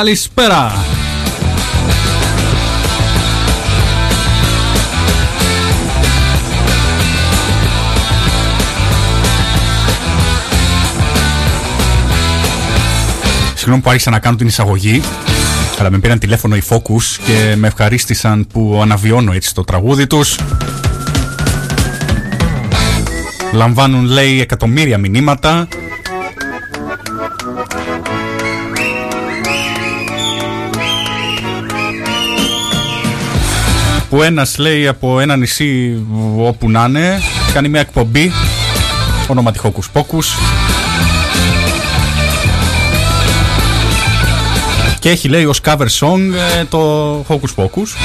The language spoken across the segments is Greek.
Καλησπέρα. Συγγνώμη που άρχισα να κάνω την εισαγωγή αλλά με πήραν τηλέφωνο οι Focus και με ευχαρίστησαν που αναβιώνω έτσι το τραγούδι τους Λαμβάνουν λέει εκατομμύρια μηνύματα που ένας λέει από ένα νησί όπου να είναι κάνει μια εκπομπή ονόματι Hocus Pocus και έχει λέει ως cover song ε, το Hocus Pocus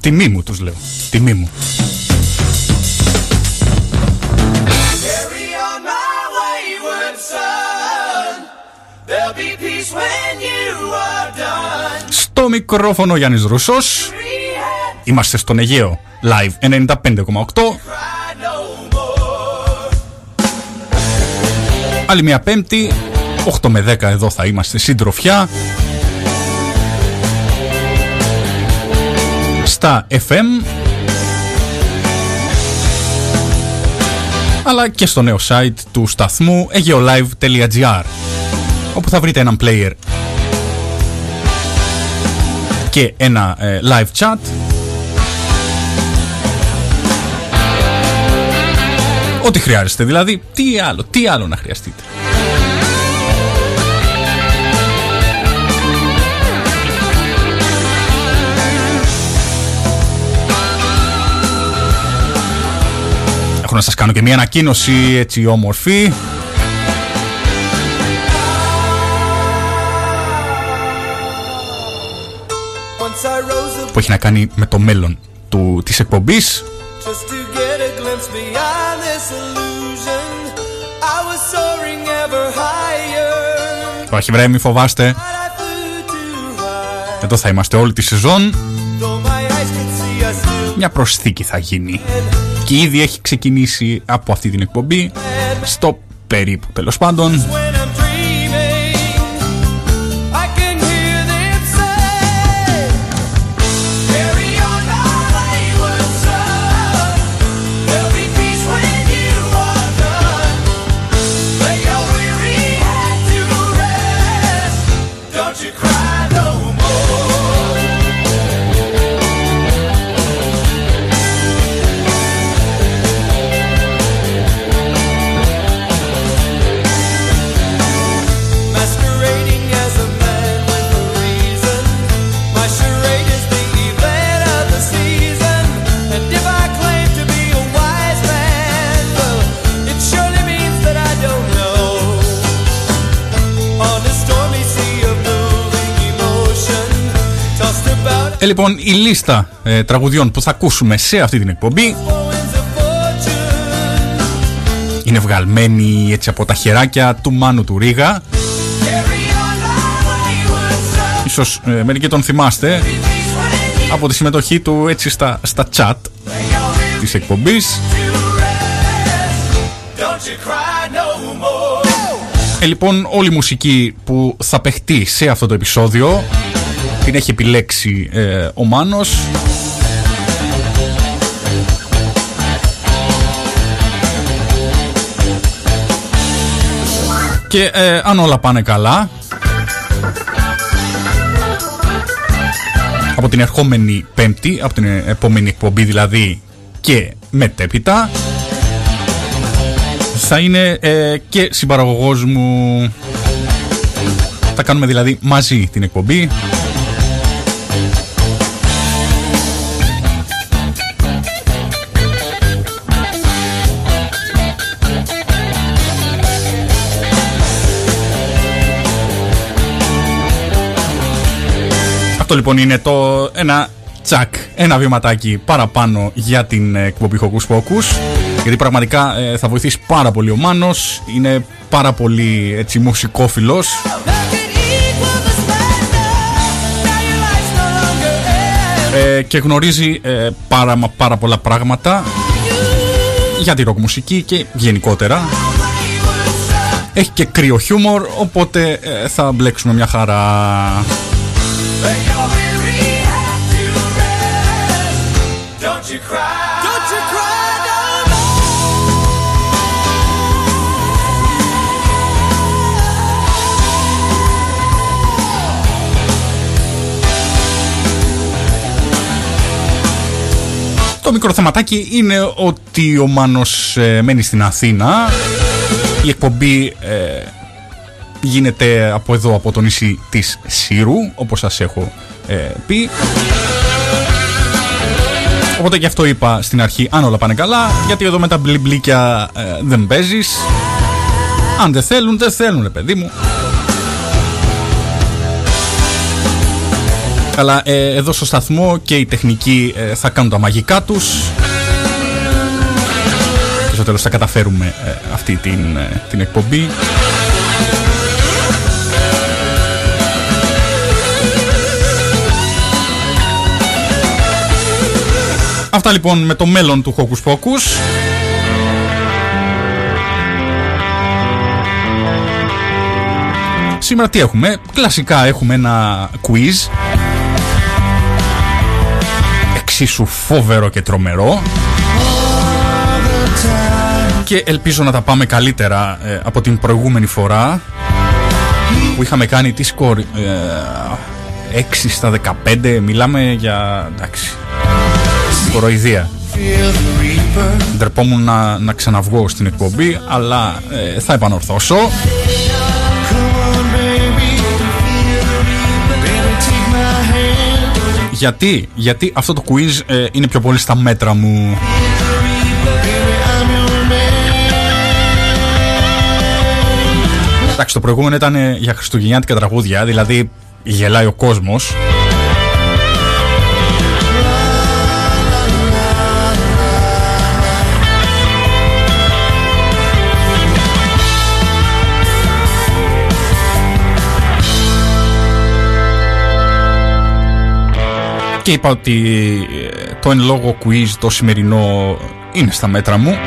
Τιμή μου τους λέω. Τιμή μου. Μικρόφωνο Γιάννης Ρουσός Είμαστε στον Αιγαίο Live 95,8 Άλλη μια πέμπτη 8 με 10 εδώ θα είμαστε συντροφιά. Στα FM αλλά και στο νέο site του σταθμού aeolive.gr όπου θα βρείτε έναν player και ένα ε, live chat Ό,τι χρειάζεστε δηλαδή, τι άλλο, τι άλλο να χρειαστείτε. Έχω να σας κάνω και μια ανακοίνωση έτσι όμορφη που έχει να κάνει με το μέλλον του, της εκπομπής. Όχι βρε μη φοβάστε. Εδώ θα είμαστε όλη τη σεζόν. Μια προσθήκη θα γίνει. Και ήδη έχει ξεκινήσει από αυτή την εκπομπή Στο περίπου τέλος πάντων Ε, λοιπόν, η λίστα ε, τραγουδιών που θα ακούσουμε σε αυτή την εκπομπή είναι βγαλμένη έτσι από τα χεράκια του Μάνου του Ρίγα. Ίσως ε, μερικοί τον θυμάστε από τη συμμετοχή του έτσι στα, στα chat της εκπομπής. Ε, λοιπόν, όλη η μουσική που θα παιχτεί σε αυτό το επεισόδιο την έχει επιλέξει ε, ο Μάνος. Και ε, αν όλα πάνε καλά από την ερχόμενη πέμπτη από την επόμενη εκπομπή δηλαδή και μετέπειτα θα είναι ε, και συμπαραγωγός μου. Θα κάνουμε δηλαδή μαζί την εκπομπή Αυτό λοιπόν είναι το ένα τσακ, ένα βηματάκι παραπάνω για την εκπομπή Hocus Pocus γιατί πραγματικά ε, θα βοηθήσει πάρα πολύ ο Μάνος, είναι πάρα πολύ έτσι μουσικόφιλος ε, και γνωρίζει ε, πάρα, πάρα πολλά πράγματα για τη ροκ μουσική και γενικότερα. Έχει και κρύο χιούμορ, οπότε ε, θα μπλέξουμε μια χαρά. Το μικρό θεματάκι είναι ότι ο Μάνος ε, μένει στην Αθήνα. Η εκπομπή ε, γίνεται από εδώ, από το νησί της Σύρου, όπως σας έχω ε, πει. Οπότε γι' αυτό είπα στην αρχή, αν όλα πάνε καλά, γιατί εδώ με τα μπλιμπλίκια δεν παίζεις. Αν δεν θέλουν, δεν θέλουν, παιδί μου. Αλλά ε, εδώ στο σταθμό και οι τεχνικοί ε, θα κάνουν τα μαγικά τους και στο τέλος θα καταφέρουμε ε, αυτή την, την εκπομπή Αυτά λοιπόν με το μέλλον του Hocus Pocus. Σήμερα τι έχουμε, κλασικά έχουμε ένα quiz. Εξίσου φόβερο και τρομερό. Και ελπίζω να τα πάμε καλύτερα ε, από την προηγούμενη φορά που είχαμε κάνει τη σκορ ε, 6 στα 15 μιλάμε για εντάξει κοροϊδία ντρεπόμουν να, να ξαναβγώ στην εκπομπή αλλά ε, θα επανορθώσω Γιατί, γιατί αυτό το quiz ε, είναι πιο πολύ στα μέτρα μου. Εντάξει, το προηγούμενο ήταν για χριστουγεννιάτικα τραγούδια, δηλαδή γελάει ο κόσμος. Και είπα ότι ε, το εν λόγω quiz το σημερινό είναι στα μέτρα μου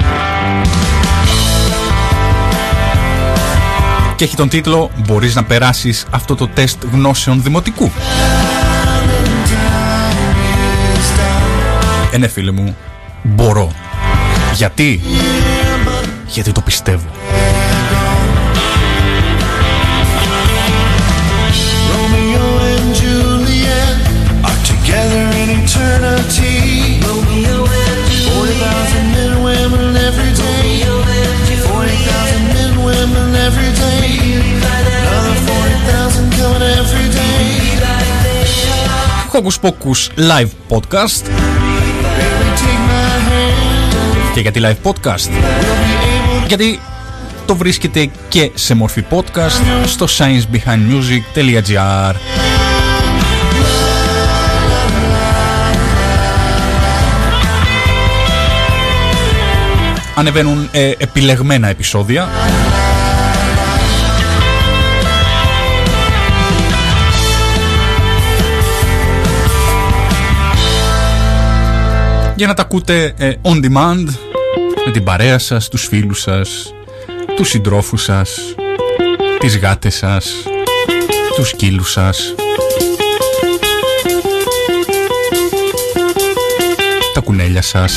και έχει τον τίτλο «Μπορείς να περάσεις αυτό το τεστ γνώσεων δημοτικού». Ε, ναι φίλε μου, μπορώ. Γιατί; Γιατί το πιστεύω. Hocus Pocus Live Podcast. Και γιατί Live Podcast. Γιατί το βρίσκεται και σε μορφή podcast στο sciencebehindmusic.gr Ανεβαίνουν ε, επιλεγμένα επεισόδια για να τα ακούτε ε, on demand με την παρέα σας, τους φίλους σας, τους συντρόφους σας, τις γάτες σας, τους σκύλους σας, τα κουνέλια σας.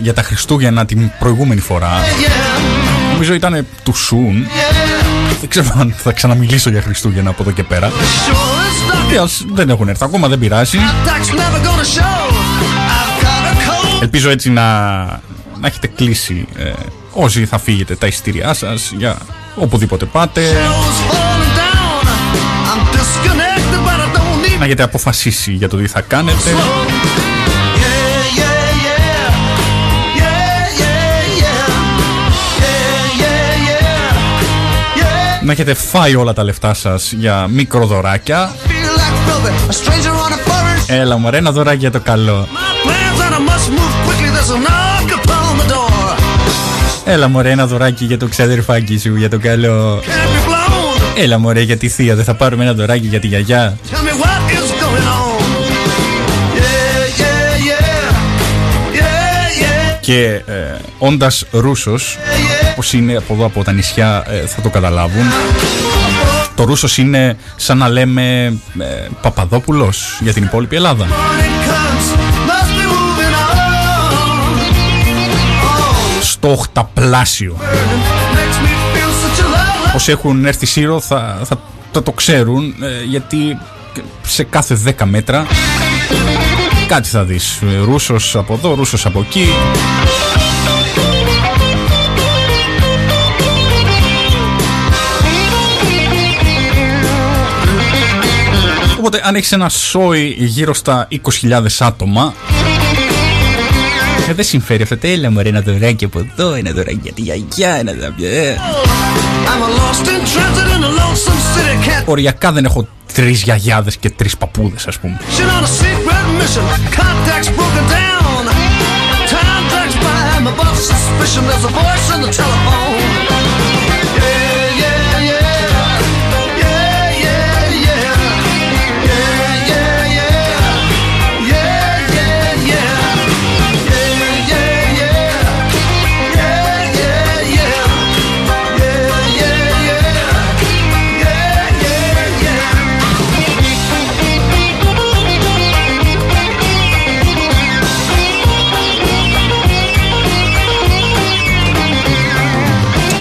Για, για τα Χριστούγεννα την προηγούμενη φορά. Νομίζω ήταν του Σουν. Δεν ξέρω αν θα ξαναμιλήσω για Χριστούγεννα από εδώ και πέρα. Δεν έχουν έρθει ακόμα, δεν πειράζει. Ελπίζω έτσι να, να έχετε κλείσει ε, όσοι θα φύγετε τα ειστήριά σας για οπουδήποτε πάτε. Να έχετε αποφασίσει για το τι θα κάνετε να έχετε φάει όλα τα λεφτά σας για μικροδωράκια. Έλα μωρέ ένα δωράκι για το καλό. Έλα μωρέ ένα δωράκι για το ξαδερφάκι σου για το καλό. Έλα μωρέ για τη θεία δεν θα πάρουμε ένα δωράκι για τη γιαγιά. Και ε, όντας Ρούσος Όσοι είναι από εδώ από τα νησιά ε, θα το καταλάβουν. Το Ρούσος είναι σαν να λέμε ε, Παπαδόπουλος για την υπόλοιπη Ελλάδα. Στο οχταπλάσιο. Όσοι έχουν έρθει Σύρο θα, θα, το ξέρουν ε, γιατί σε κάθε 10 μέτρα κάτι θα δεις. Ρούσος από εδώ, Ρούσος από εκεί Οπότε αν έχεις ένα σόι γύρω στα 20.000 άτομα ε, δεν συμφέρει αυτό. Έλα μωρέ ένα δωράκι από εδώ, ένα δωράκι για τη γιαγιά, ένα δωράκι. Ε. Οριακά δεν έχω τρεις γιαγιάδες και τρεις παππούδες, ας πούμε.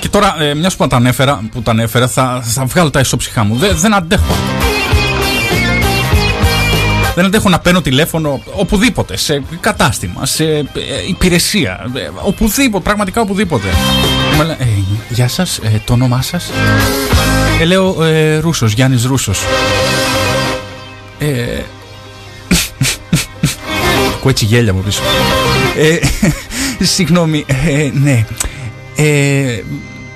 Τώρα, ε, μιας που τα ανέφερα, που τα ανέφερα θα, θα βγάλω τα ισόψυχά μου. Δεν, δεν αντέχω. Δεν αντέχω να παίρνω τηλέφωνο οπουδήποτε, σε κατάστημα, σε ε, υπηρεσία, ε, οπουδήποτε, πραγματικά οπουδήποτε. Ε, γεια σας, ε, το όνομά σας; Ε, λέω ε, Ρούσος, Γιάννης Ρούσος. Ε, Ακούω έτσι γέλια μου πίσω. Ε, συγγνώμη, ε, ναι. Ε,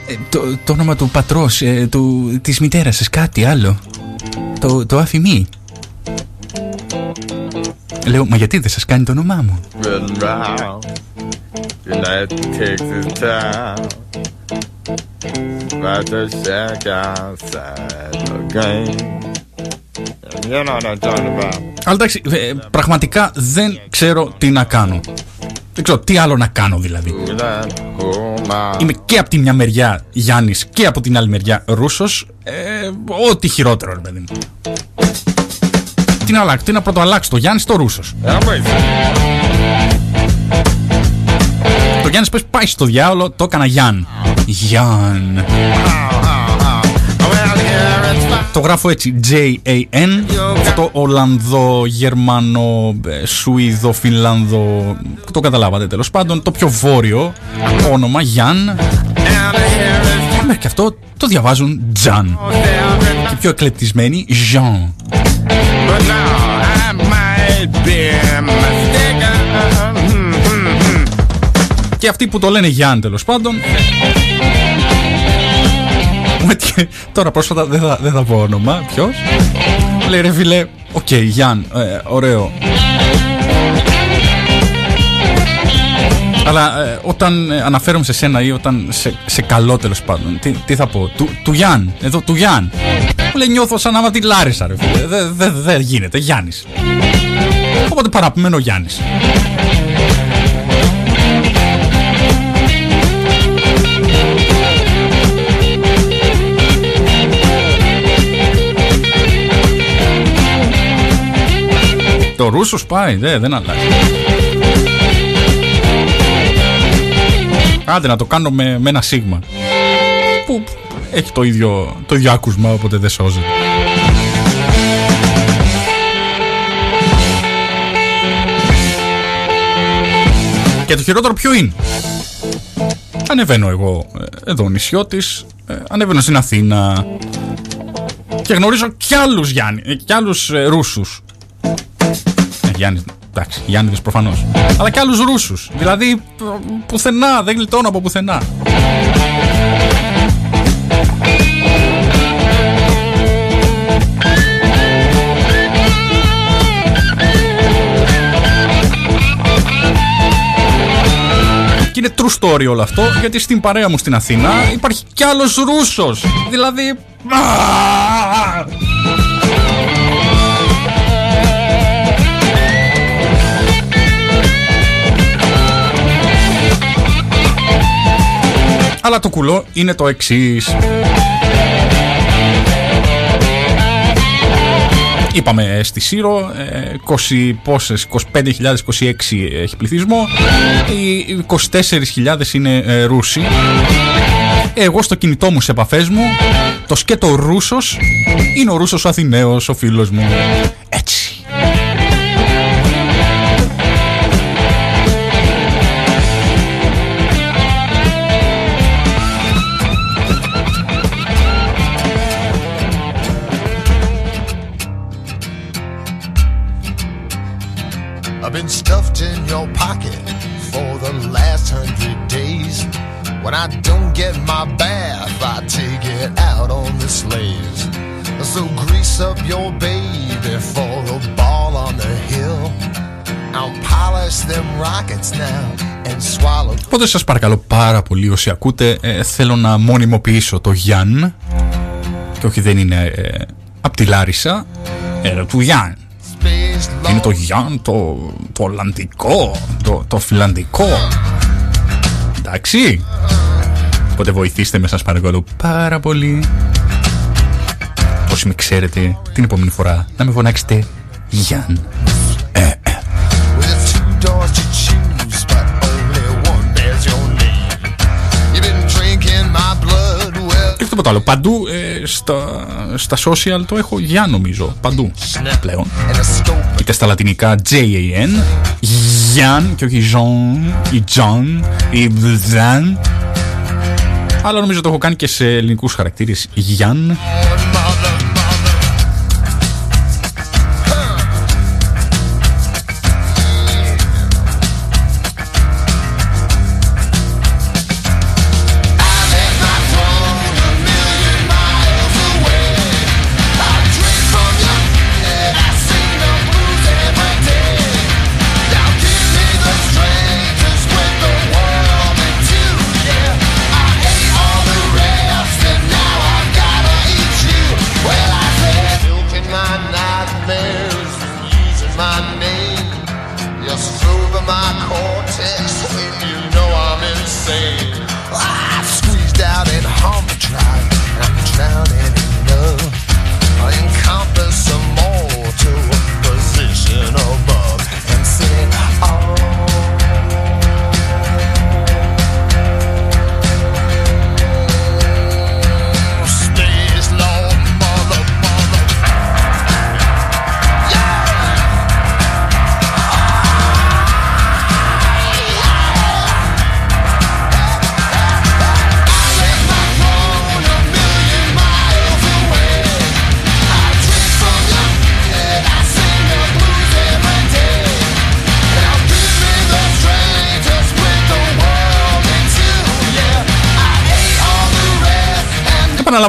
ε, το, το όνομα του πατρός, ε, του, της μητέρας σας, κάτι άλλο. Το, το αφημί. Λέω, μα γιατί δεν σας κάνει το όνομά μου; Αλλά εντάξει, ε, πραγματικά δεν ξέρω τι να κάνω. Δεν ξέρω τι άλλο να κάνω δηλαδή. Είμαι και από τη μια μεριά Γιάννης και από την άλλη μεριά Ρούσος. Ε, ό,τι χειρότερο, ρε παιδί μου. Τι να αλλάξει, τι να πρωτοαλλάξει το Γιάννης το Ρούσος; Το Γιάννης πες πάει στο διάολο, το έκανα Γιάν. Γιάν. Το γράφω έτσι J-A-N Το Ολλανδό, Γερμανό, ε, Σουηδό, Φινλανδό Το καταλάβατε τέλος πάντων. Το πιο βόρειο όνομα Γιάν. Μέχρι και αυτό το διαβάζουν Τζαν. Και πιο εκλεπτισμένοι Jean Και αυτοί που το λένε Γιάν τέλος πάντων Τώρα πρόσφατα δεν θα, δεν θα πω όνομα. Ποιος; Λέει ρε φίλε, OK, okay, Γιάν, ε, ωραίο. Αλλά ε, όταν ε, αναφέρομαι σε σένα ή όταν σε, σε καλό τέλος πάντων, τι, τι θα πω, του, του Γιάν, εδώ του Γιάν. Μου λέει νιώθω σαν άμα τη Λάρισα, ρε φίλε. Δεν δε, δε γίνεται, Γιάννης. Οπότε παραμένω Γιάννης. Το Ρούσος πάει, δεν, δεν αλλάζει. Άντε να το κάνω με, με ένα σίγμα. Που έχει το ίδιο, το ίδιο άκουσμα, οπότε δεν σώζεται. Και το χειρότερο ποιο είναι; Ανεβαίνω εγώ ε, εδώ νησιώτης, ε, ανεβαίνω στην Αθήνα και γνωρίζω κι άλλους Γιάννη, ε, κι άλλους Ρούσους. Ε, Γιάννη, εντάξει, Γιάννηδες προφανώς. Αλλά κι άλλους Ρούσους. Δηλαδή πουθενά, δεν γλιτώνω από πουθενά. Και είναι true story όλο αυτό, γιατί στην παρέα μου στην Αθήνα υπάρχει κι άλλος Ρούσος. Δηλαδή... Αλλά το κουλό είναι το εξής. Είπαμε στη Σύρο, 20 πόσες, 25.026 έχει πληθυσμό, οι 24.000 είναι ε, Ρούσοι. Εγώ στο κινητό μου σε επαφές μου, το σκέτο Ρούσος είναι ο Ρούσος ο Αθηναίος, ο φίλος μου. Έτσι. My bath, I take it out on the slaves. So grease up your baby for the ball on the hill. I'll polish them rockets now and swallow. Οπότε σας παρακαλώ πάρα πολύ όσοι ακούτε ε, θέλω να μονιμοποιήσω το Γιάν και όχι δεν είναι ε, απ' τη Λάρισα ε, του Γιάν Space είναι το Γιάν το, το Ολλανδικό το, το Φιλανδικό εντάξει οπότε βοηθήστε με σας παρακαλώ πάρα πολύ όσοι με ξέρετε την επόμενη φορά να με φωνάξετε Γιάν with two doors to choose, but only one bears your name. You've been drinking my blood, well, και τίποτα άλλο παντού ε, στα, στα social το έχω Γιάν νομίζω παντού πλέον and a scope. είτε στα λατινικά J-A-N, Γιάν και όχι Jean ή John ή Ζαν. Αλλά νομίζω το έχω κάνει και σε ελληνικούς χαρακτήρες Γιάν.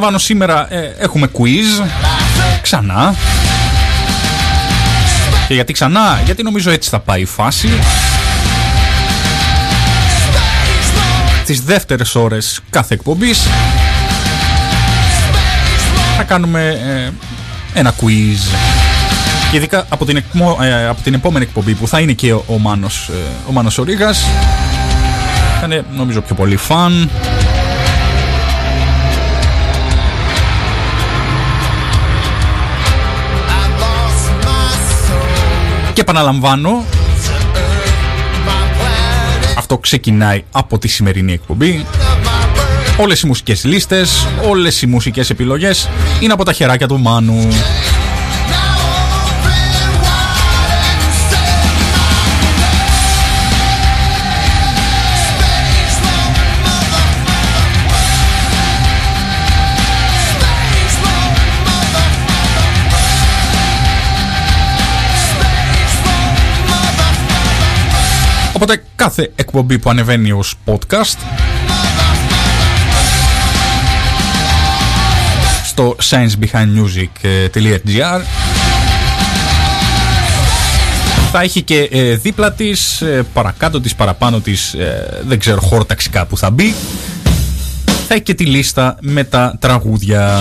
Επαναλαμβάνω σήμερα ε, έχουμε quiz ξανά. Και γιατί ξανά, γιατί νομίζω έτσι θα πάει η φάση. Τις δεύτερες ώρες κάθε εκπομπής θα κάνουμε ε, ένα quiz. Και ειδικά από την, εκμο- ε, από την επόμενη εκπομπή που θα είναι και ο, ο Μάνος, ε, ο Μάνος ο Ρήγας. Θα είναι νομίζω πιο πολύ φαν. Και επαναλαμβάνω, αυτό ξεκινάει από τη σημερινή εκπομπή. Όλες οι μουσικές λίστες, όλες οι μουσικές επιλογές είναι από τα χεράκια του Μάνου. Κάθε εκπομπή που ανεβαίνει ως podcast στο sciencebehindmusic.gr θα έχει και ε, δίπλα της, ε, παρακάτω της, παραπάνω της, ε, δεν ξέρω χόρταξικά που θα μπει θα έχει και τη λίστα με τα τραγούδια.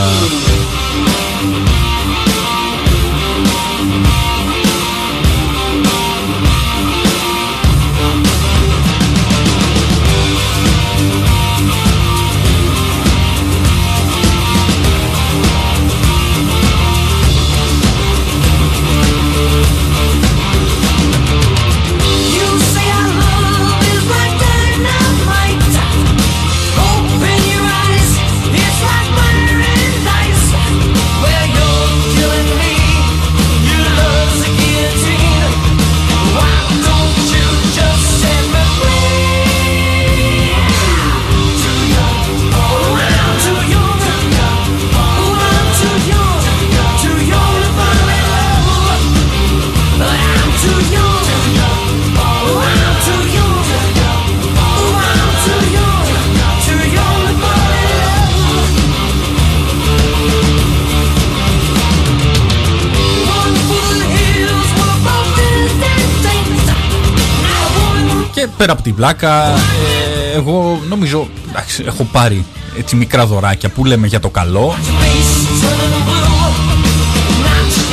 Πέρα από την πλάκα, ε, εγώ νομίζω εντάξει, έχω πάρει έτσι μικρά δωράκια που λέμε για το καλό.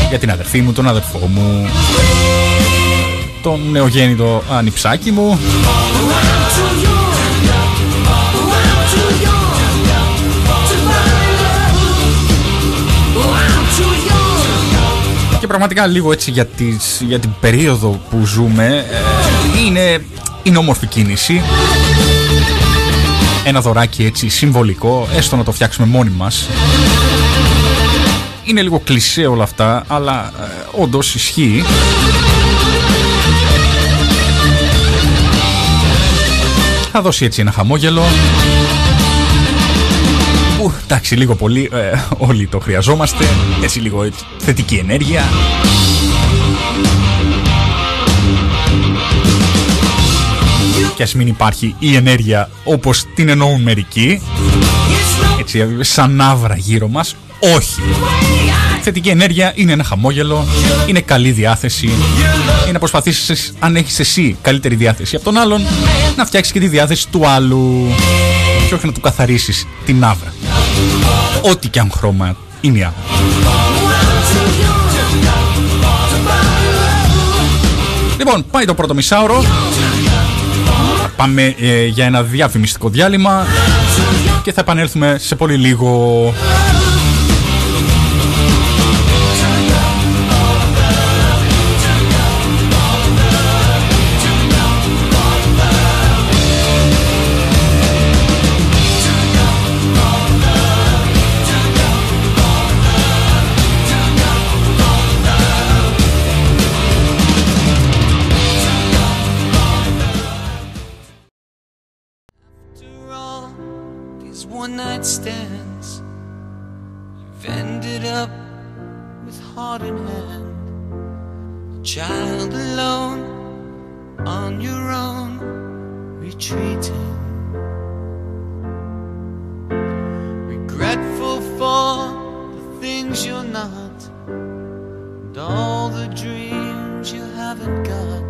Για την αδερφή μου, τον αδερφό μου, τον νεογέννητο ανιψάκι μου. Και πραγματικά λίγο έτσι για, τις, για την περίοδο που ζούμε ε, είναι είναι όμορφη κίνηση. Ένα δωράκι έτσι συμβολικό, έστω να το φτιάξουμε μόνοι μας. Είναι λίγο κλισέ όλα αυτά, αλλά ε, όντως ισχύει. Θα δώσει έτσι ένα χαμόγελο. Που εντάξει λίγο πολύ ε, όλοι το χρειαζόμαστε. Έτσι λίγο έτσι, θετική ενέργεια. Και ας μην υπάρχει η ενέργεια όπως την εννοούν μερικοί. Έτσι σαν άβρα γύρω μας όχι. Θετική ενέργεια είναι ένα χαμόγελο είναι καλή διάθεση είναι να προσπαθήσεις αν έχεις εσύ καλύτερη διάθεση από τον άλλον να φτιάξεις και τη διάθεση του άλλου και όχι να του καθαρίσεις την άβρα. Ό,τι και αν χρώμα είναι η άβρα. Λοιπόν, πάει το πρώτο μισάωρο Πάμε ε, για ένα διαφημιστικό διάλειμμα και θα επανέλθουμε σε πολύ λίγο. Nightstands. You've ended up with heart in hand. A child alone, on your own, retreating. Regretful for the things you're not, and all the dreams you haven't got.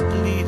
pleading.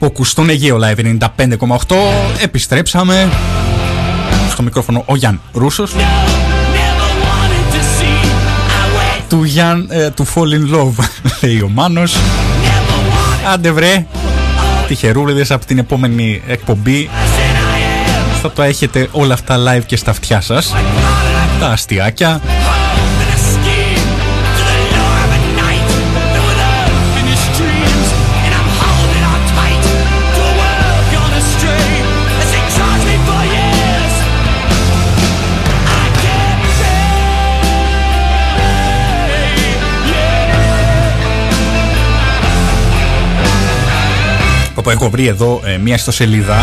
Πόκου στον Αιγαίο Live 95,8 επιστρέψαμε. Στο μικρόφωνο ο Γιάν Ρούσος. Του Γιάν ε, του Fall in Love λέει ο Μάνος. Άντε βρε. Τυχερούλιδες από την επόμενη εκπομπή. Θα το έχετε όλα αυτά live και στα αυτιά σας. Τα αστιάκια που έχω βρει εδώ ε, μία ιστοσελίδα.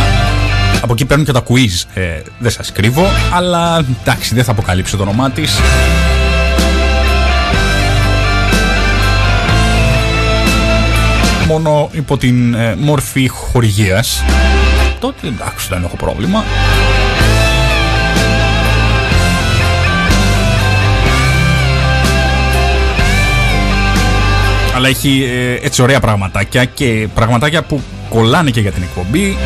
Από εκεί παίρνουν και τα quiz. Ε, δεν σας κρύβω, αλλά εντάξει, δεν θα αποκαλύψω το όνομά της. Μόνο υπό την ε, μόρφη χορηγίας. Τότε εντάξει, δεν έχω πρόβλημα. αλλά έχει ε, έτσι ωραία πραγματάκια και πραγματάκια που κολλάνε και για την εκπομπή.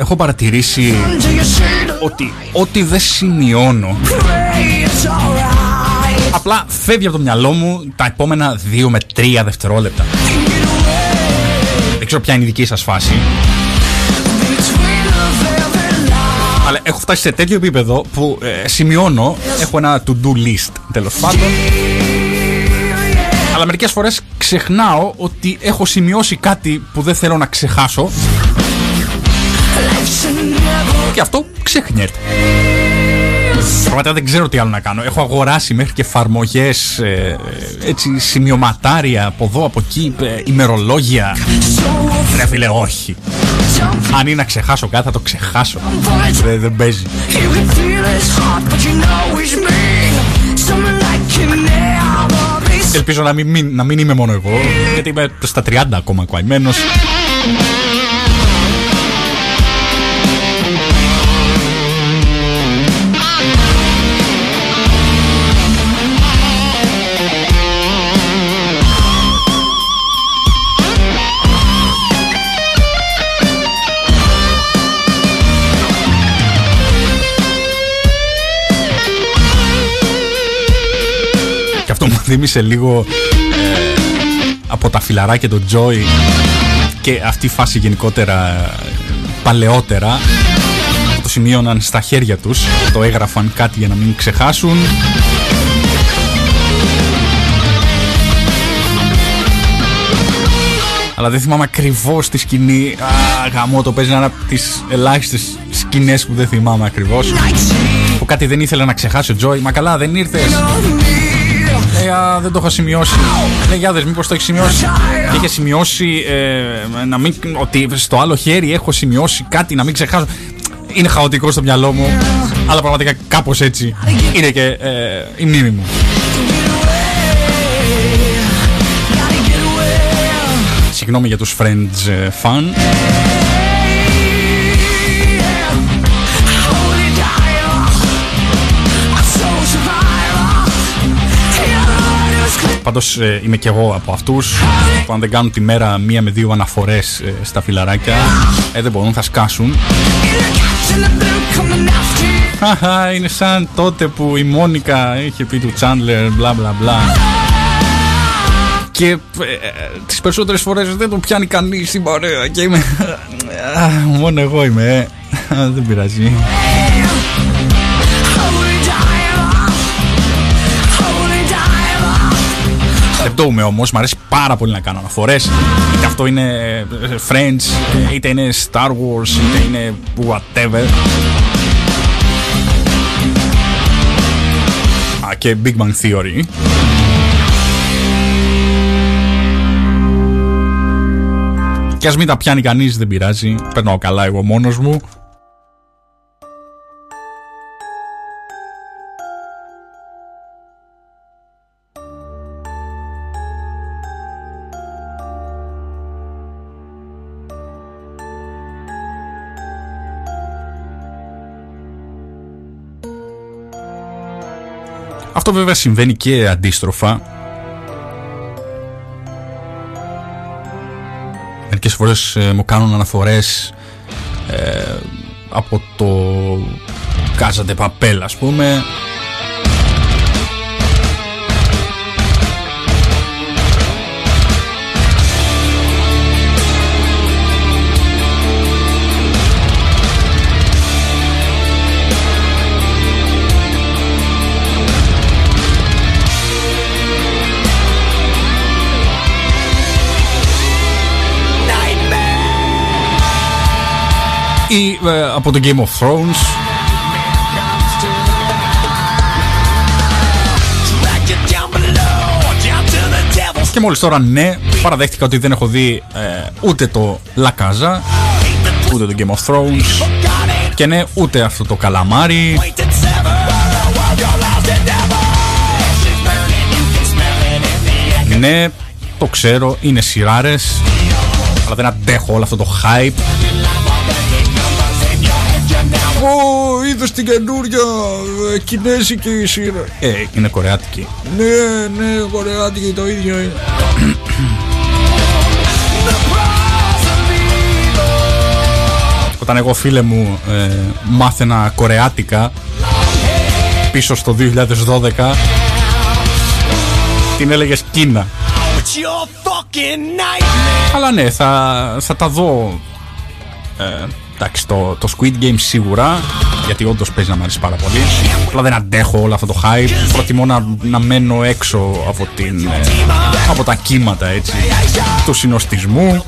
έχω παρατηρήσει ότι ό,τι δεν σημειώνω απλά φεύγει από το μυαλό μου τα επόμενα 2 με 3 δευτερόλεπτα. Δεν ξέρω ποια είναι η δική σας φάση. Αλλά έχω φτάσει σε τέτοιο επίπεδο που ε, σημειώνω, έχω ένα to-do list τέλος πάντων. Αλλά μερικές φορές ξεχνάω ότι έχω σημειώσει κάτι που δεν θέλω να ξεχάσω. Και αυτό ξεχνιέται. Πραγματικά δεν ξέρω τι άλλο να κάνω. Έχω αγοράσει μέχρι και εφαρμογές, ε, έτσι σημειωματάρια από εδώ, από εκεί, ε, ημερολόγια. Ρε φίλε, όχι. Αν είναι να ξεχάσω κάτι, θα το ξεχάσω. Δεν, παίζει. Ελπίζω να μην, να μην είμαι μόνο εγώ, γιατί είμαι στα 30 ακόμα κολλημένος. αυτό μου θύμισε λίγο ε, από τα φιλαράκια του Τζόι και αυτή η φάση γενικότερα παλαιότερα που το σημείωναν στα χέρια τους το έγραφαν κάτι για να μην ξεχάσουν αλλά δεν θυμάμαι ακριβώς τη σκηνή. Α, γαμώ το παίζει να από τις ελάχιστες σκηνές που δεν θυμάμαι ακριβώς. Που κάτι δεν ήθελα να ξεχάσει ο Τζόι. Μα καλά, δεν ήρθες δεν το είχα σημειώσει. Λέει για μήπως το έχεις σημειώσει. Και είχε σημειώσει ε, να μην, ότι στο άλλο χέρι έχω σημειώσει κάτι να μην ξεχάσω. Είναι χαοτικό στο μυαλό μου, αλλά πραγματικά κάπως έτσι είναι και ε, η μνήμη μου. Συγγνώμη για τους Friends ε, Fan. Πάντως ε, είμαι και εγώ από αυτούς που αν δεν κάνουν τη μέρα μία με δύο αναφορές ε, στα φιλαράκια, ε, δεν μπορούν, θα σκάσουν. Αχα, είναι σαν τότε που η Μόνικα είχε πει του Τσάντλερ μπλα μπλα μπλα. Και ε, ε τις περισσότερες φορές δεν το πιάνει κανείς στην παρέα και είμαι... μόνο εγώ είμαι, δεν πειράζει. όμως. Μ' αρέσει πάρα πολύ να κάνω αναφορές. Είτε αυτό είναι ε, ε, Friends, είτε είναι Star Wars, είτε είναι whatever. Α, και Big Bang Theory. Και ας μην τα πιάνει κανείς, δεν πειράζει. Περνάω καλά εγώ μόνος μου. Αυτό βέβαια συμβαίνει και αντίστροφα. Μερικές φορές ε, μου κάνουν αναφορές ε, από το Κάζαντε Παπέλα ας πούμε ή ε, από το Game of Thrones. Και μόλις τώρα ναι, παραδέχτηκα ότι δεν έχω δει ε, ούτε το La Casa, ούτε το Game of Thrones και ναι, ούτε αυτό το καλαμάρι. Ναι, το ξέρω, είναι σειράρες, αλλά δεν αντέχω όλο αυτό το hype. είδες την καινούργια ε, κινέζικη σειρά; Ε, είναι κορεάτικη. Ναι, ναι, κορεάτικη το ίδιο είναι. Όταν εγώ φίλε μου ε, μάθαινα κορεάτικα πίσω στο 2012 την έλεγες Κίνα. Αλλά ναι, θα, θα τα δω ε, εντάξει, το, το Squid Game σίγουρα, γιατί όντως παίζει να μου αρέσει πάρα πολύ. Απλά δεν αντέχω όλο αυτό το hype. Προτιμώ να, να μένω έξω από, την, ε, από τα κύματα έτσι, του συνοστισμού.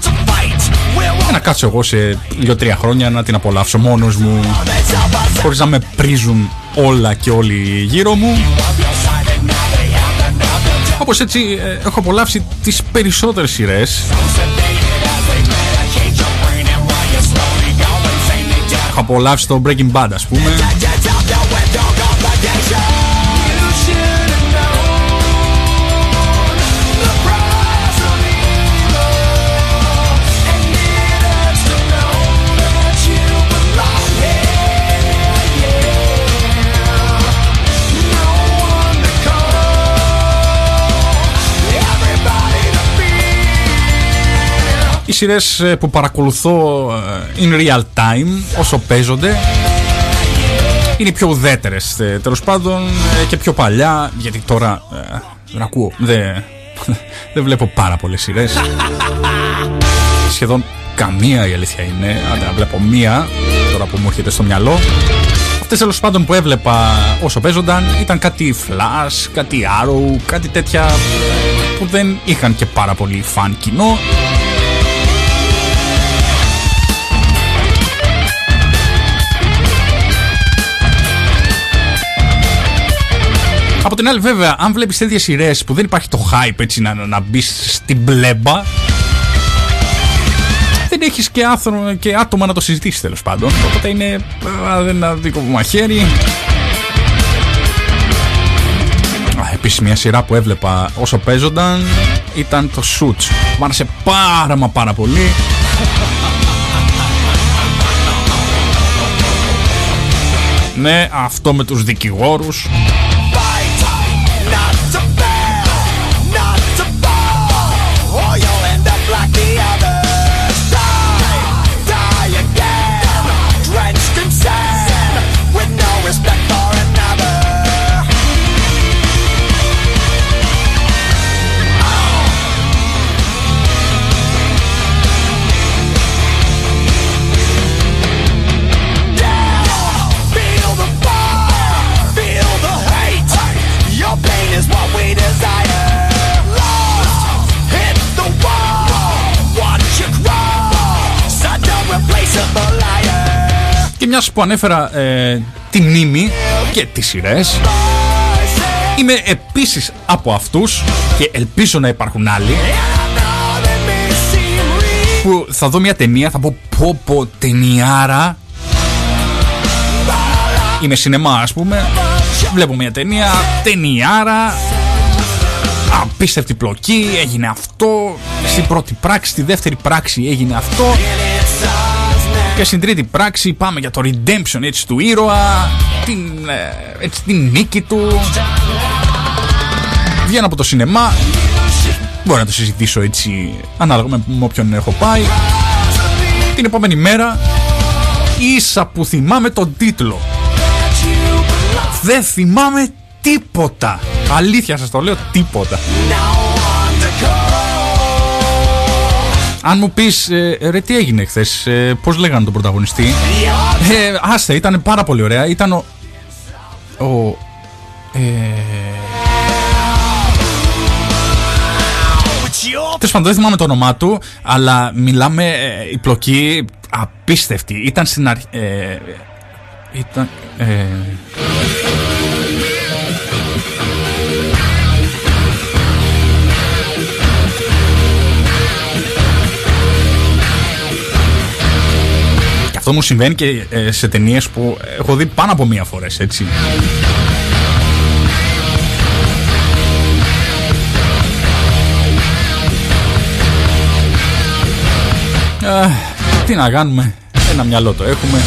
Και να κάτσω εγώ σε δύο-τρία χρόνια να την απολαύσω μόνος μου, χωρίς να με πρίζουν όλα και όλοι γύρω μου. Όπως έτσι ε, έχω απολαύσει τις περισσότερες σειρές Έχω απολαύσει το Breaking Bad ας πούμε σειρές ε, που παρακολουθώ ε, in real time όσο παίζονται. Είναι πιο ουδέτερες ε, τέλος πάντων και πιο παλιά γιατί τώρα δεν ακούω δεν, δεν βλέπω πάρα πολλές σειρές. Σχεδόν καμία η αλήθεια είναι αν βλέπω μία τώρα που μου έρχεται στο μυαλό. Αυτές τέλος πάντων που έβλεπα όσο παίζονταν ήταν κάτι Flash, κάτι Arrow, κάτι τέτοια που δεν είχαν και πάρα πολύ φαν κοινό Από την άλλη, βέβαια, αν βλέπεις τέτοιες σειρές που δεν υπάρχει το hype έτσι να, να μπεις στην πλέμπα, δεν έχεις και, και άτομα να το συζητήσεις τέλος πάντων. Οπότε είναι ένα δικό μου μαχαίρι. Επίσης, μια σειρά που έβλεπα όσο παίζονταν ήταν το Suits. Μ' άρεσε πάρα μα πάρα πολύ. Ναι, αυτό με τους δικηγόρους μια που ανέφερα ε, τη μνήμη και τις σειρές. Είμαι επίσης από αυτούς και ελπίζω να υπάρχουν άλλοι. Που θα δω μια ταινία, θα πω πω πω ταινιάρα Είμαι σινεμά ας πούμε. Βλέπω μια ταινία, ταινιάρα. Απίστευτη πλοκή, έγινε αυτό. Στην πρώτη πράξη, στη δεύτερη πράξη έγινε αυτό και στην τρίτη πράξη; Πάμε για το redemption έτσι του ήρωα, την, ε, έτσι, την νίκη του. Βγαίνω από το σινεμά, μπορώ να το συζητήσω έτσι ανάλογα με όποιον έχω πάει. Την επόμενη μέρα, ίσα που θυμάμαι τον τίτλο. Δεν θυμάμαι τίποτα. Αλήθεια σας το λέω, τίποτα. Αν μου πεις, ε, ρε, τι έγινε χθες, ε, πώς λέγανε τον πρωταγωνιστή; Ε, άστε, ήταν πάρα πολύ ωραία. Ήταν ο. ο ε, Τέλος πάντων, δεν θυμάμαι το όνομά του, αλλά μιλάμε ε, η πλοκή απίστευτη. Ήταν στην αρχή. Ε, ήταν. Ε, Αυτό μου συμβαίνει και ε, σε ταινίες που έχω δει πάνω από μία φορές, έτσι. τι να κάνουμε, ένα μυαλό το έχουμε.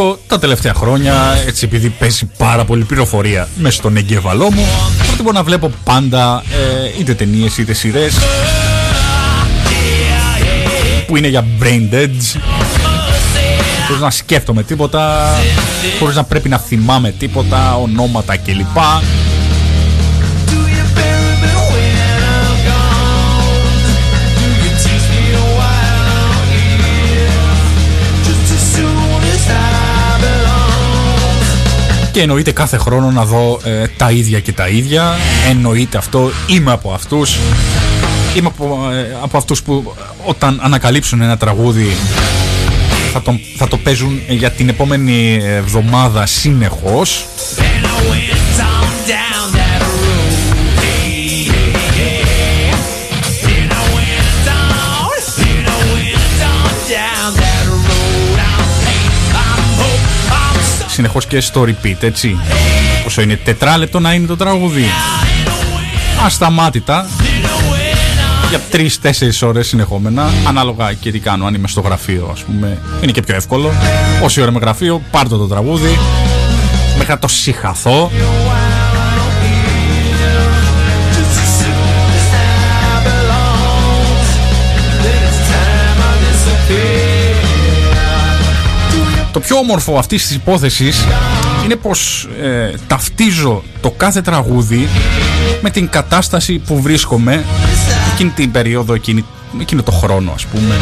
Αυτό τα τελευταία χρόνια, έτσι επειδή παίζει πάρα πολύ πληροφορία μέσα στον εγκέφαλό μου, προτιμώ να βλέπω πάντα ε, είτε ταινίες είτε σειρές που είναι για brain dead χωρίς να σκέφτομαι τίποτα χωρίς να πρέπει να θυμάμαι τίποτα ονόματα κλπ και εννοείται κάθε χρόνο να δω ε, τα ίδια και τα ίδια. Εννοείται αυτό. Είμαι από αυτούς. Είμαι από, ε, από αυτούς που όταν ανακαλύψουν ένα τραγούδι θα το, θα το παίζουν για την επόμενη εβδομάδα συνεχώς. Συνεχώς και στο repeat, έτσι. Όσο είναι τετράλεπτο να είναι το τραγούδι. Ασταμάτητα. Για 3-4 ώρες συνεχόμενα. Ανάλογα και τι κάνω. Αν είμαι στο γραφείο, ας πούμε, είναι και πιο εύκολο. Όση ώρα με γραφείο, πάρτε το τραγούδι. Μέχρι να το συχαθώ. Το πιο όμορφο αυτής της υπόθεσης είναι πως ε, ταυτίζω το κάθε τραγούδι με την κατάσταση που βρίσκομαι εκείνη την περίοδο, εκείνη, εκείνο το χρόνο ας πούμε.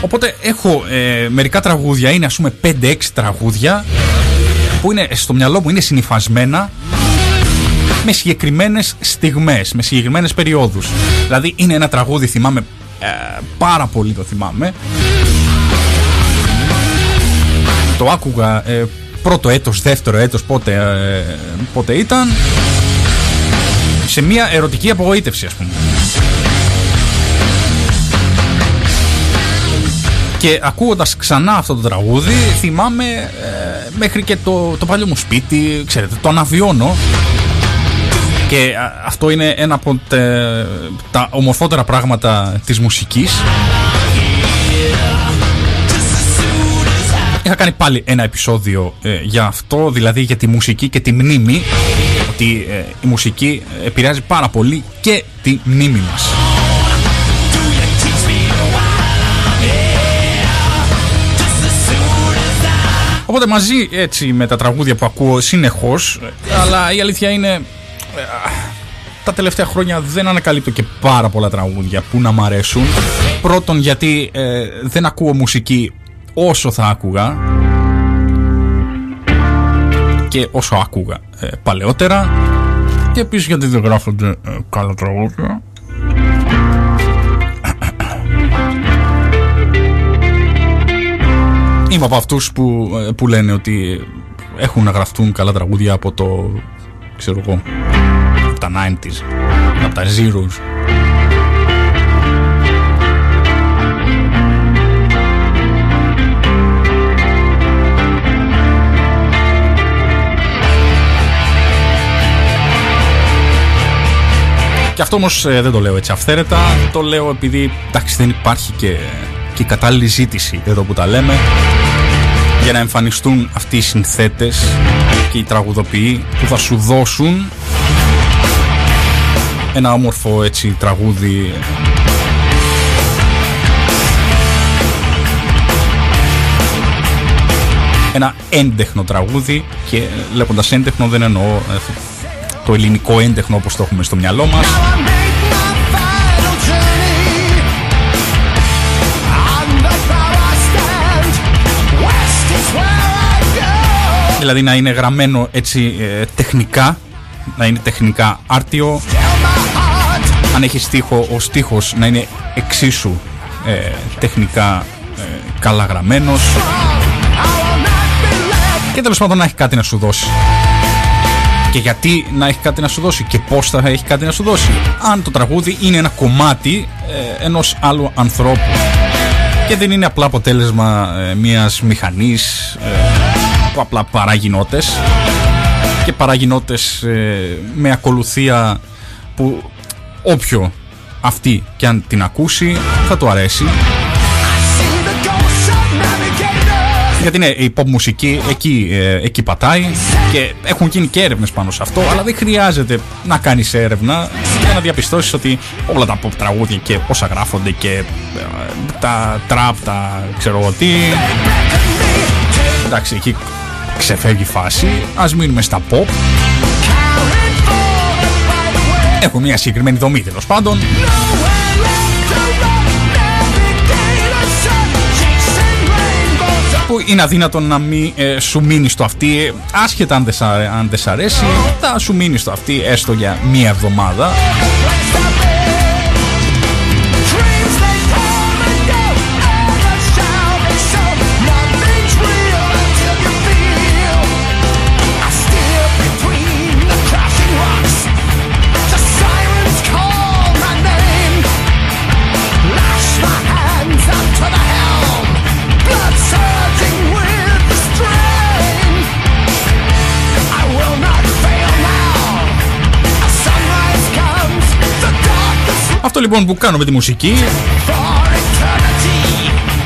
Οπότε έχω ε, μερικά τραγούδια, είναι ας πούμε 5-6 τραγούδια που είναι στο μυαλό μου είναι συνυφασμένα με συγκεκριμένες στιγμές, με συγκεκριμένες περιόδους. Δηλαδή είναι ένα τραγούδι, θυμάμαι ε, πάρα πολύ το θυμάμαι. Το άκουγα ε, πρώτο έτος, δεύτερο έτος, πότε, ε, πότε ήταν. Σε μια ερωτική απογοήτευση ας πούμε. Και ακούγοντας ξανά αυτό το τραγούδι θυμάμαι μέχρι και το, το παλιό μου σπίτι, ξέρετε, το αναβιώνω και αυτό είναι ένα από τα ομορφότερα πράγματα της μουσικής. Είχα κάνει πάλι ένα επεισόδιο ε, για αυτό, δηλαδή για τη μουσική και τη μνήμη. Ότι ε, η μουσική επηρεάζει πάρα πολύ και τη μνήμη μας. Οπότε μαζί έτσι με τα τραγούδια που ακούω συνεχώς, αλλά η αλήθεια είναι τα τελευταία χρόνια δεν ανακαλύπτω και πάρα πολλά τραγούδια που να μ' αρέσουν. Πρώτον γιατί ε, δεν ακούω μουσική όσο θα άκουγα και όσο άκουγα ε, παλαιότερα και επίσης γιατί δεν γράφονται ε, καλά τραγούδια. Είμαι από αυτούς που, που λένε ότι έχουν να γραφτούν καλά τραγούδια από το ξέρω εγώ από τα 90s από τα Zeros Και αυτό όμως ε, δεν το λέω έτσι αυθαίρετα. Το λέω επειδή εντάξει, δεν υπάρχει και, και κατάλληλη ζήτηση εδώ που τα λέμε για να εμφανιστούν αυτοί οι συνθέτες και οι τραγουδοποιοί που θα σου δώσουν ένα όμορφο έτσι τραγούδι. Ένα έντεχνο τραγούδι και λέγοντας έντεχνο δεν εννοώ ε, το ελληνικό έντεχνο όπως το έχουμε στο μυαλό μας. Δηλαδή να είναι γραμμένο έτσι ε, τεχνικά, να είναι τεχνικά άρτιο. Αν έχεις στίχο, ο στίχος να είναι εξίσου ε, τεχνικά ε, καλά γραμμένος. Και τέλος πάντων να έχει κάτι να σου δώσει. Και γιατί να έχει κάτι να σου δώσει και πώς θα έχει κάτι να σου δώσει. Αν το τραγούδι είναι ένα κομμάτι ε, ενός άλλου ανθρώπου και δεν είναι απλά αποτέλεσμα ε, μιας μηχανής που απλά παράγει και παράγει ε, με ακολουθία που όποιο αυτή και αν την ακούσει θα του αρέσει. Γιατί ναι, η pop μουσική εκεί, ε, εκεί πατάει και έχουν γίνει και έρευνες πάνω σε αυτό αλλά δεν χρειάζεται να κάνεις έρευνα για να διαπιστώσεις ότι όλα τα pop τραγούδια και όσα γράφονται και ε, τα trap, τα ξέρω εγώ τι. Εντάξει εκεί ξεφεύγει η φάση. Ας μείνουμε στα pop. Έχουν μια συγκεκριμένη δομή τέλος πάντων. που είναι αδύνατο να μην ε, σου μείνει στο αυτή άσχετα αν δεν, αν δεν σ' αρέσει θα σου μείνει στο αυτή έστω για μία εβδομάδα Αυτό λοιπόν που κάνω με τη μουσική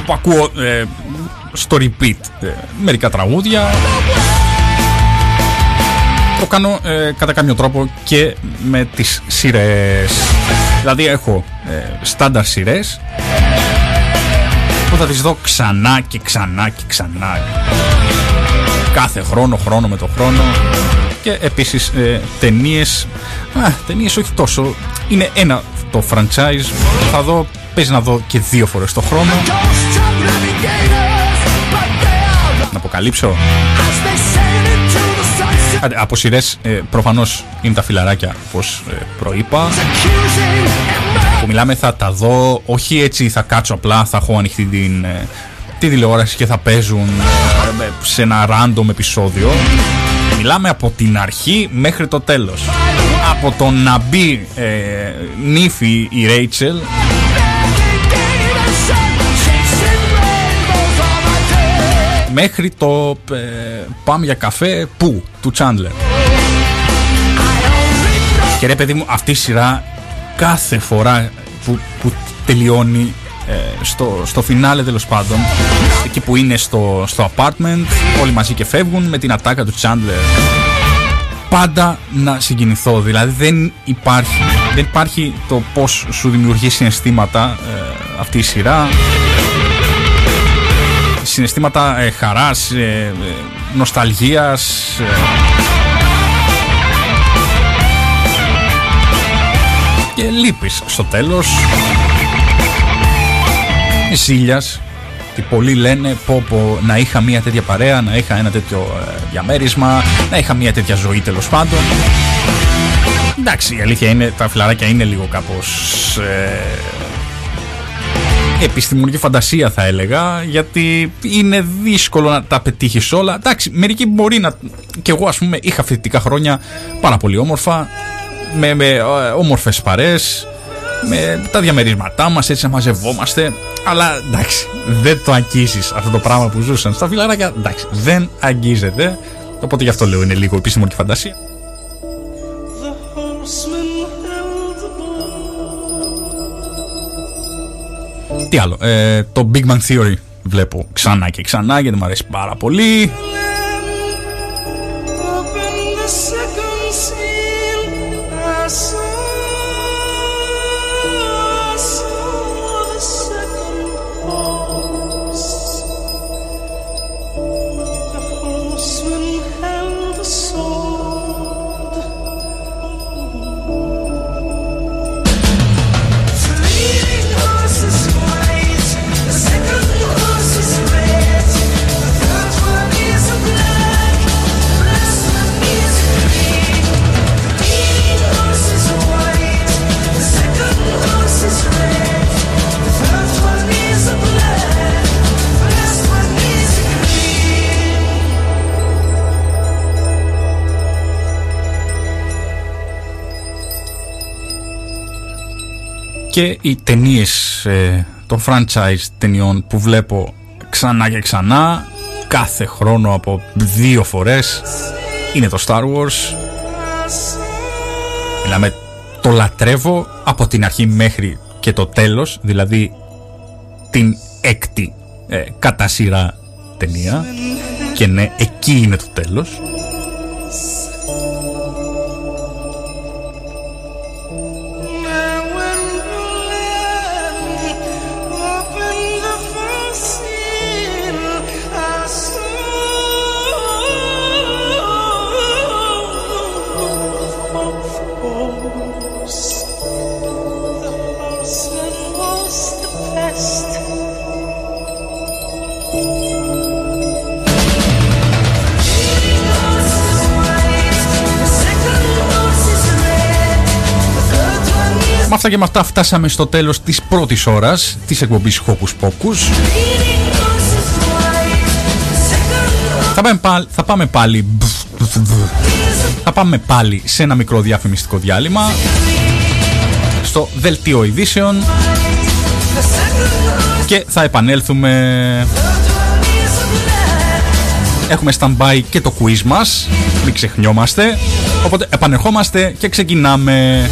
που ακούω ε, στο repeat ε, μερικά τραγούδια το κάνω ε, κατά κάποιο τρόπο και με τις σειρές. Δηλαδή έχω ε, στάνταρ σειρές που θα τις δω ξανά και ξανά και ξανά. Κάθε χρόνο, χρόνο με το χρόνο. Και επίσης ε, ταινίες α, ταινίες όχι τόσο είναι ένα το franchise. Θα δω, παίζει να δω και δύο φορές το χρόνο. Να αποκαλύψω. Από σειρές ε, προφανώς είναι τα φιλαράκια όπως ε, προείπα. Που μιλάμε θα τα δω, όχι έτσι θα κάτσω απλά, θα έχω ανοιχτή την, ε, τη τηλεόραση και θα παίζουν ε, σε ένα random επεισόδιο. Μιλάμε από την αρχή μέχρι το τέλος από το να μπει ε, νύφη η Ρέιτσελ. Μέχρι το ε, πάμε για καφέ που του Τσάντλερ και ρε παιδί μου αυτή η σειρά κάθε φορά που, που τελειώνει ε, στο, στο φινάλε τέλος πάντων εκεί που είναι στο, στο apartment όλοι μαζί και φεύγουν με την ατάκα του Τσάντλερ πάντα να συγκινηθώ. Δηλαδή δεν υπάρχει, δεν υπάρχει το πώς σου δημιουργείς συναισθήματα ε, αυτή η σειρά. Συναισθήματα ε, χαράς, ε, ε νοσταλγίας. και λύπης στο τέλος. Ζήλιας ότι πολλοί λένε πω, πω να είχα μια τέτοια παρέα, να είχα ένα τέτοιο ε, διαμέρισμα, να είχα μια τέτοια ζωή τέλος πάντων. Εντάξει, η αλήθεια είναι, τα φιλαράκια είναι λίγο κάπως ε, επιστημονική φαντασία θα έλεγα, γιατί είναι δύσκολο να τα πετύχεις όλα. Εντάξει, μερικοί μπορεί να. και εγώ, ας πούμε, είχα φοιτητικά χρόνια πάρα πολύ όμορφα, με, με ε, όμορφες παρές, με τα διαμερίσματά μας έτσι να μαζευόμαστε. Αλλά εντάξει δεν το αγγίζεις αυτό το πράγμα που ζούσαν στα φιλαράκια. Εντάξει δεν αγγίζεται. Οπότε γι' αυτό λέω είναι λίγο επιστημονική φαντασία. Τι άλλο, ε, το Big Bang Theory βλέπω ξανά και ξανά γιατί μου αρέσει πάρα πολύ και οι ταινίες ε, των franchise ταινιών που βλέπω ξανά και ξανά κάθε χρόνο από δύο φορές είναι το Star Wars μιλάμε το λατρεύω από την αρχή μέχρι και το τέλος δηλαδή την έκτη ε, κατά σειρά ταινία. Και ναι, εκεί είναι το τέλος. Αυτά και με αυτά φτάσαμε στο τέλος της πρώτης ώρας της εκπομπής Hocus Pocus. Θα πάμε, πάλι, θα πάμε πάλι θα πάμε πάλι σε ένα μικρό διαφημιστικό διάλειμμα στο δελτίο ειδήσεων και θα επανέλθουμε. Έχουμε stand-by και το quiz μας Μην ξεχνιόμαστε. Οπότε επανερχόμαστε και ξεκινάμε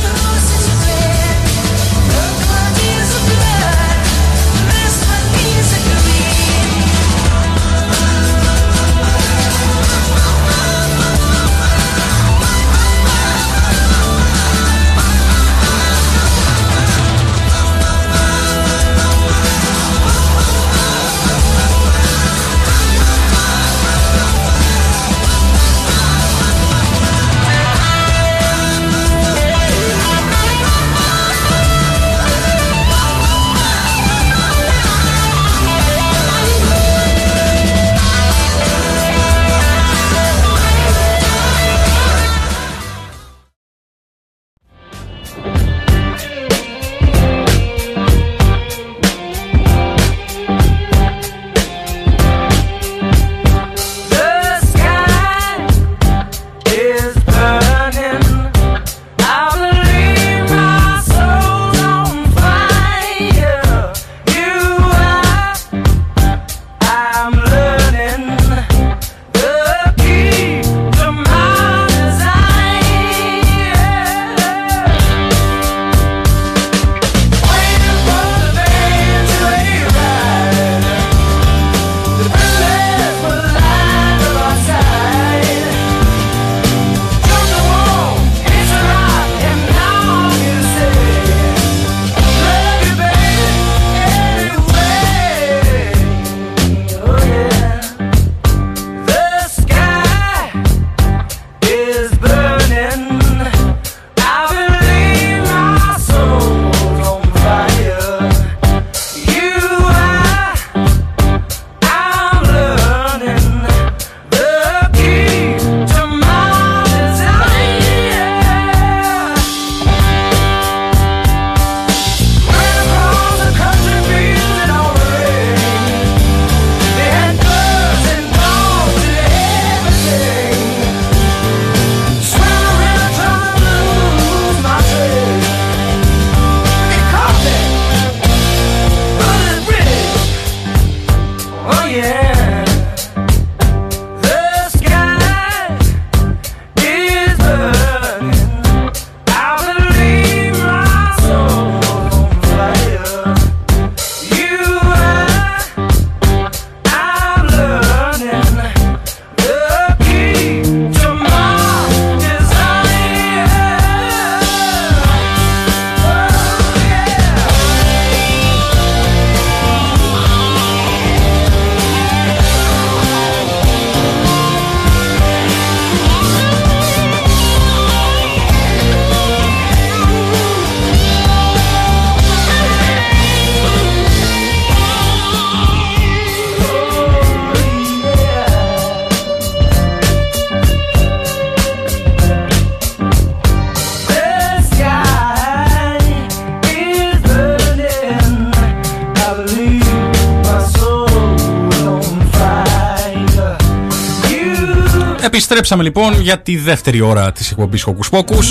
Επιστρέψαμε λοιπόν για τη δεύτερη ώρα της εκπομπής Hocus Pocus.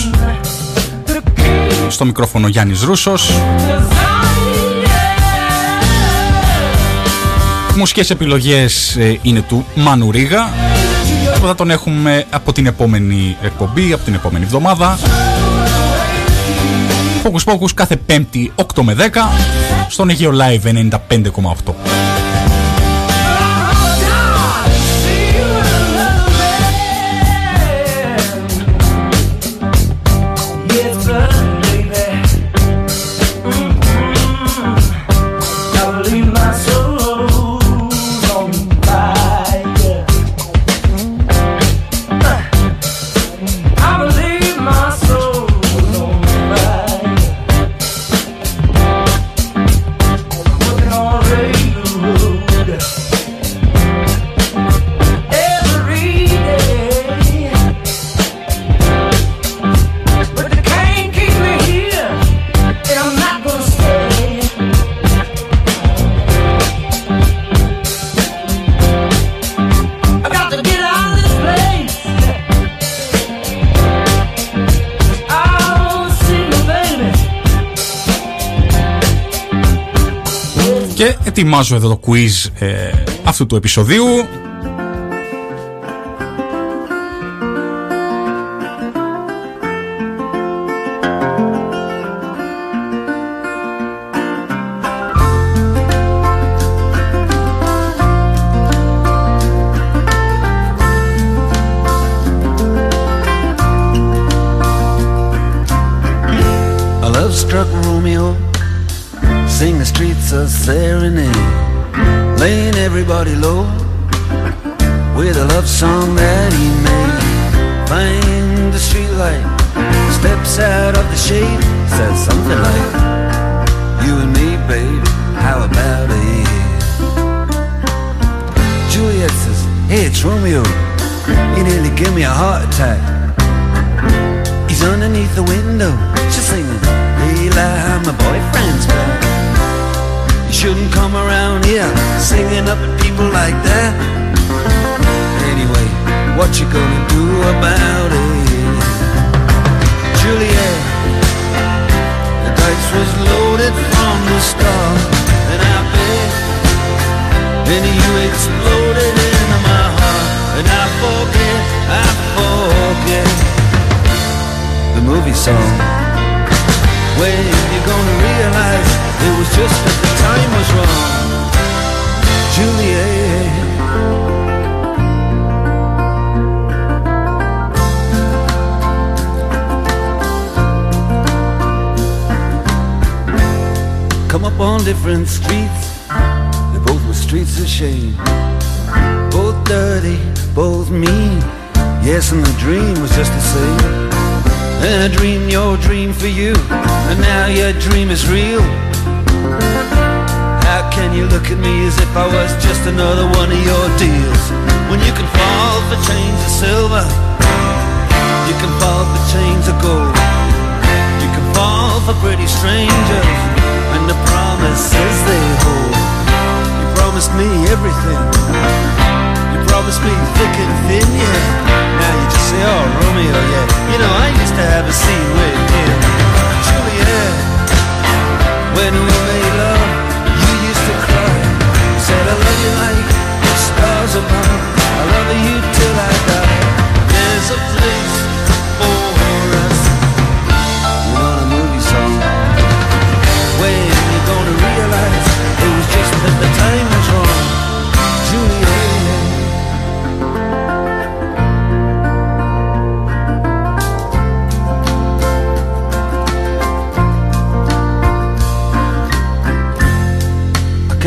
Στο μικρόφωνο Γιάννης Ρούσος. Μουσικές επιλογές ε, είναι του Μάνου Ρίγα Θα τον έχουμε από την επόμενη εκπομπή, από την επόμενη εβδομάδα. Hocus Pocus κάθε πέμπτη 8 με 10 Στον Αιγαίο Live 95,8 ετοιμάζω εδώ το quiz ε, αυτού του επεισοδίου come up on different streets. They both were streets of shame. Both dirty, both mean. Yes, and the dream was just the same. And I dreamed your dream for you, and now your dream is real. How can you look at me as if I was just another one of your deals? When you can fall for chains of silver, you can fall for chains of gold, you can fall for pretty strangers promises they hold. You promised me everything. You promised me thick and thin, yeah. Now you just say, oh, Romeo, yeah. You know, I used to have a scene with him. Juliet, when we made love, you used to cry. You said, I love you like the stars above. I love you till I die. There's a place.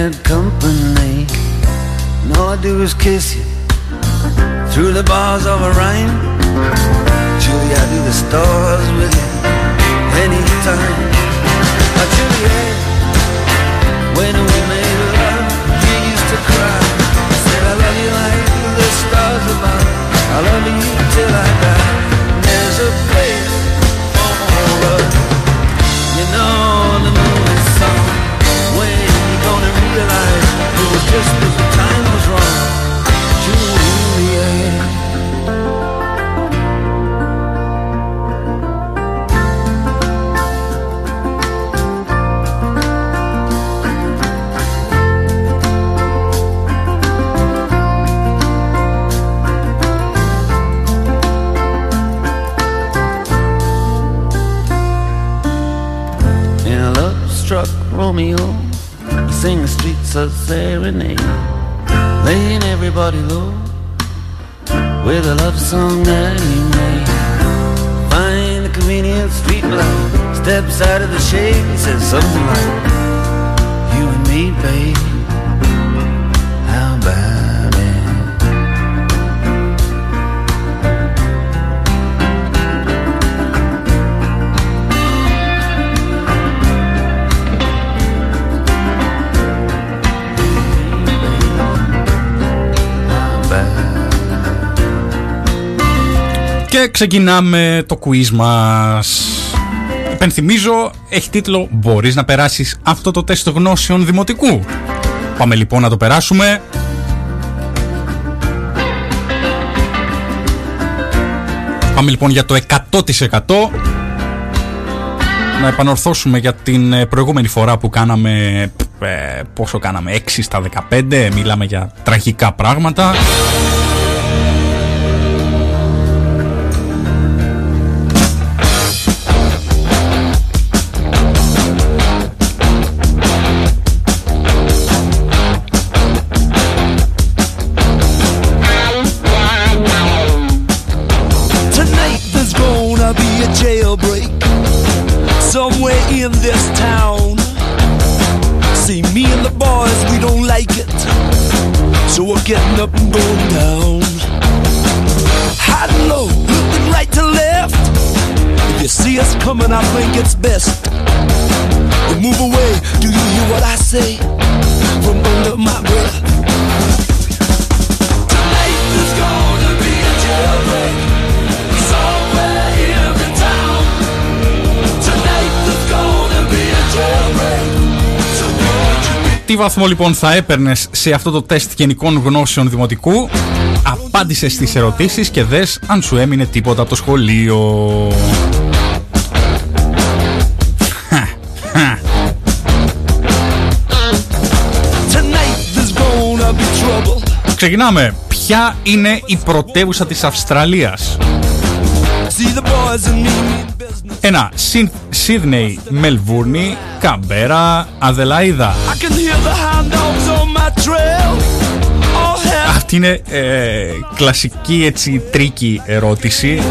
bad company. And all I do is kiss you Through the bars of a Orion Julie, I do the stars with you Anytime. Oh, Juliet, when we made love You used to cry. I Said I love you like the stars above. I love you till I die. There's a place for us You know realized it was just that the time was wrong. Juliet. Romeo sing the streets a serenade, laying everybody low with a love song that he made. Find the convenient street light, steps out of the shade and says something like, "You and me, babe." Και ξεκινάμε το quiz μας. Επενθυμίζω, έχει τίτλο «Μπορείς να περάσεις αυτό το τεστ γνώσεων δημοτικού». Πάμε λοιπόν να το περάσουμε. Πάμε λοιπόν για το 100% να επανορθώσουμε για την ε, προηγούμενη φορά που κάναμε ε, πόσο κάναμε 6 στα 15 μιλάμε για τραγικά πράγματα Τι βαθμό λοιπόν θα έπαιρνες σε αυτό το τεστ γενικών γνώσεων δημοτικού, απάντησες στις ερωτήσεις και δες αν σου έμεινε τίποτα από το σχολείο. Ξεκινάμε. Ποια είναι η πρωτεύουσα της Αυστραλίας; Ένα Σίδνεϊ, Μελβούρνη, Καμπέρα, Αδελαίδα. Αυτή είναι ε, κλασική έτσι τρίκη ερώτηση.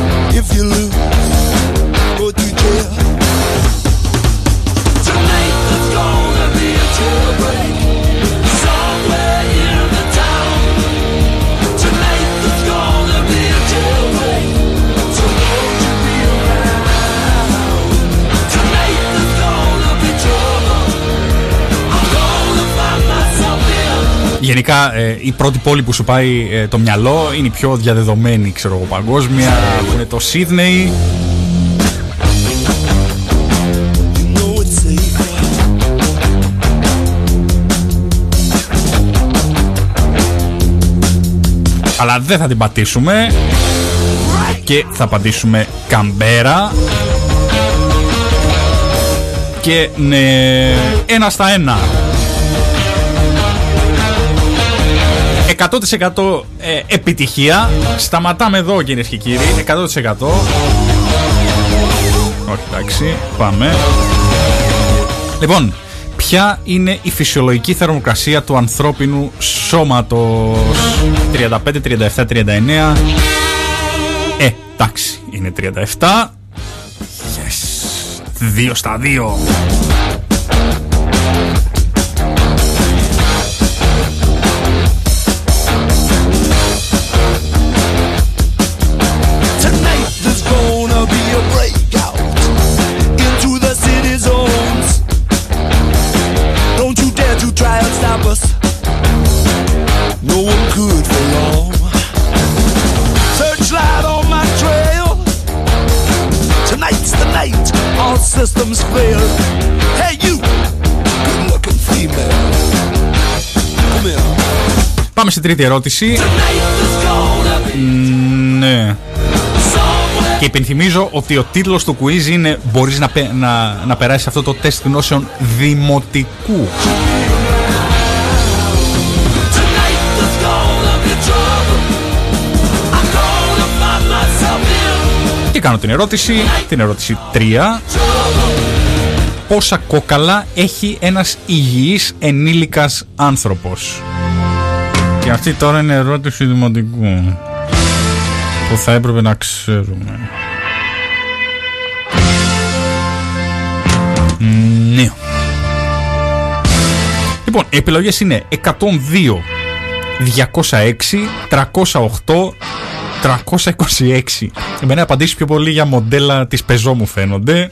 Γενικά ε, η πρώτη πόλη που σου πάει ε, το μυαλό είναι η πιο διαδεδομένη ξέρω εγώ παγκόσμια που είναι το Σίδνεϊ. Αλλά δεν θα την πατήσουμε και θα πατήσουμε Καμπέρα. Και ναι, ένα στα ένα 100% ε, επιτυχία. Σταματάμε εδώ κυρίε και κύριοι. 100%. Όχι, εντάξει, πάμε. Λοιπόν, ποια είναι η φυσιολογική θερμοκρασία του ανθρώπινου σώματος; 35, 37, 39 Ε, εντάξει, είναι 37 Yes 2 στα 2 Πάμε στην τρίτη ερώτηση. Ναι. Και υπενθυμίζω ότι ο τίτλος του quiz είναι «Μπορείς να, να, να περάσεις αυτό το τεστ γνώσεων δημοτικού». Και κάνω την ερώτηση, την ερώτηση 3 πόσα κόκαλα έχει ένας υγιής ενήλικας άνθρωπος; Και αυτή τώρα είναι ερώτηση δημοτικού που θα έπρεπε να ξέρουμε. Ναι. Λοιπόν, οι επιλογές είναι 102, 206, 308, 326. Εμένα απαντήσεις πιο πολύ για μοντέλα της πεζό μου φαίνονται.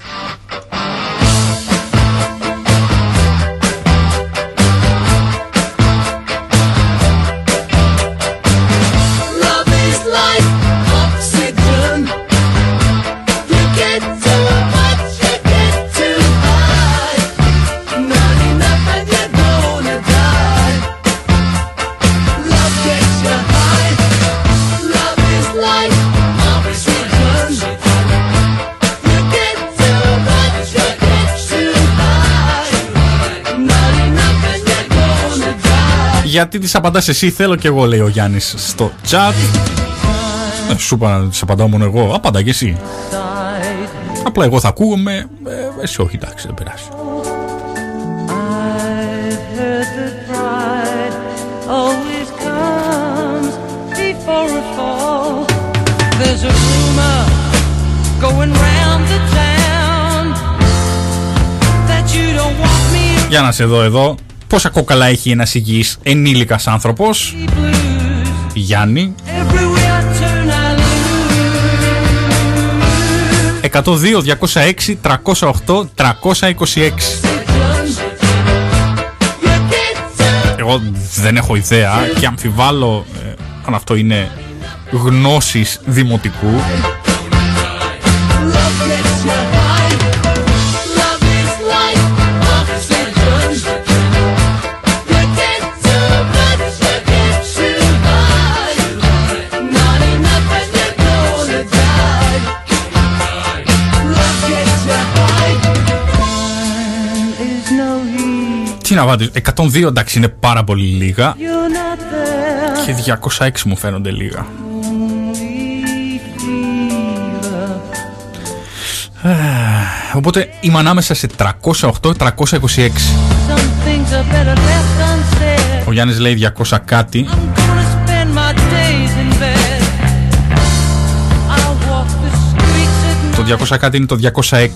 Γιατί τις απαντάς εσύ θέλω και εγώ λέει ο Γιάννης στο chat. Ε, Σου είπα να τις απαντάω μόνο εγώ. Απαντά και εσύ. Απλά εγώ θα ακούγομαι. Ε, Εσύ όχι εντάξει δεν περάσει Για να σε δω εδώ Πόσα κόκαλα έχει ένας υγιής ενήλικας άνθρωπος. Γιάννη. 102, 206, 308, 326 Εγώ δεν έχω ιδέα και αμφιβάλλω ε, αν αυτό είναι γνώσεις δημοτικού να βάλω, 102 εντάξει είναι πάρα πολύ λίγα και 206 μου φαίνονται λίγα. Οπότε είμαι ανάμεσα σε 308-326. Ο Γιάννης λέει 200 κάτι. Το 200 κάτι είναι το 206.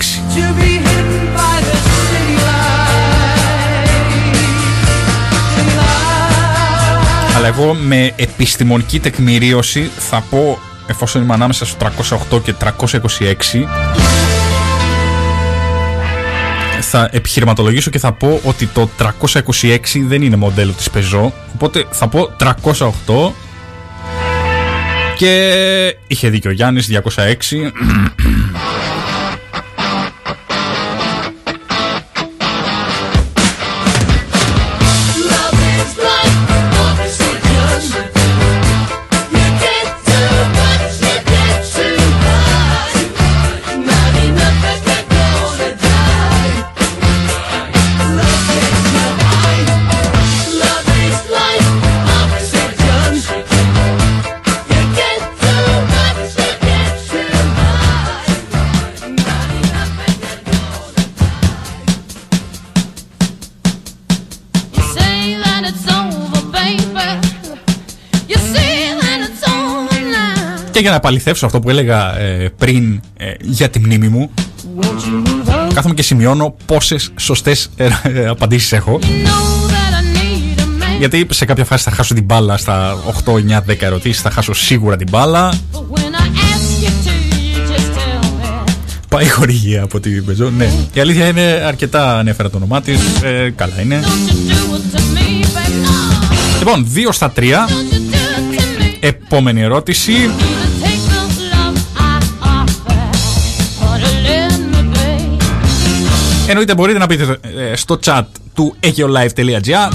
Αλλά εγώ με επιστημονική τεκμηρίωση θα πω, εφόσον είμαι ανάμεσα στο 308 και 326, θα επιχειρηματολογήσω και θα πω ότι το 326 δεν είναι μοντέλο της Peugeot, οπότε θα πω 308 και είχε δίκιο ο Γιάννης, 206. Για να επαληθεύσω αυτό που έλεγα ε, πριν ε, για τη μνήμη μου κάθομαι και σημειώνω πόσες σωστές ε, ε, απαντήσεις έχω γιατί σε κάποια φάση θα χάσω την μπάλα στα 8, 9, 10 ερωτήσεις θα χάσω σίγουρα την μπάλα Πάει χορηγία από την πεζό. Ναι. Η αλήθεια είναι αρκετά ανέφερα το όνομά της. Ε, καλά είναι. Λοιπόν, 2 στα 3. Επόμενη ερώτηση. Εννοείται μπορείτε να πείτε ε, στο chat του egeolive.gr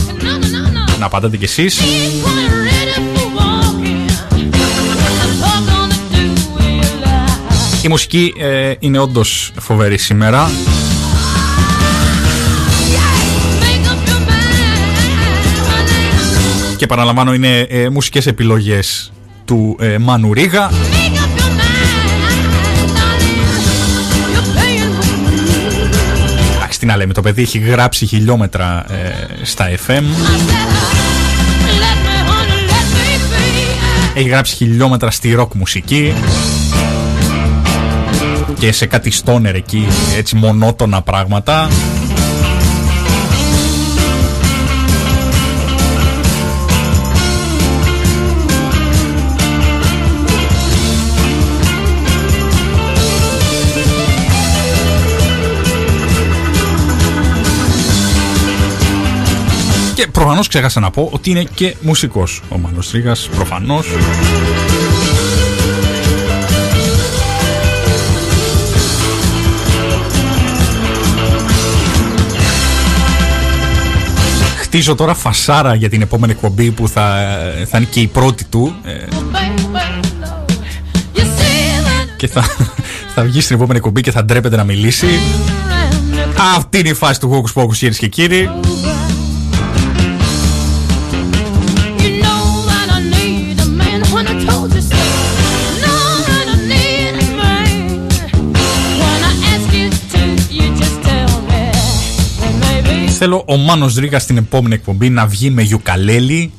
να απαντάτε κι εσείς. Η μουσική ε, είναι όντως φοβερή σήμερα. Και παραλαμβάνω είναι ε, μουσικές επιλογές του ε, Μάνου Ρίγα τι να λέμε, το παιδί έχει γράψει χιλιόμετρα ε, στα FM. Έχει γράψει χιλιόμετρα στη ροκ μουσική και σε κάτι στόνερ εκεί, έτσι μονότονα πράγματα. Και προφανώς ξέχασα να πω ότι είναι και μουσικός ο Μάνος Τρίγας, προφανώς. Χτίζω τώρα φασάρα για την επόμενη εκπομπή που θα, θα είναι και η πρώτη του. Ε, και θα, θα βγει στην επόμενη εκπομπή και θα ντρέπεται να μιλήσει. Αυτή είναι η φάση του Hocus Pocus κυρίες και κύριοι. Θέλω ο Μάνος Δρίγας στην επόμενη εκπομπή να βγει με γιουκαλέλι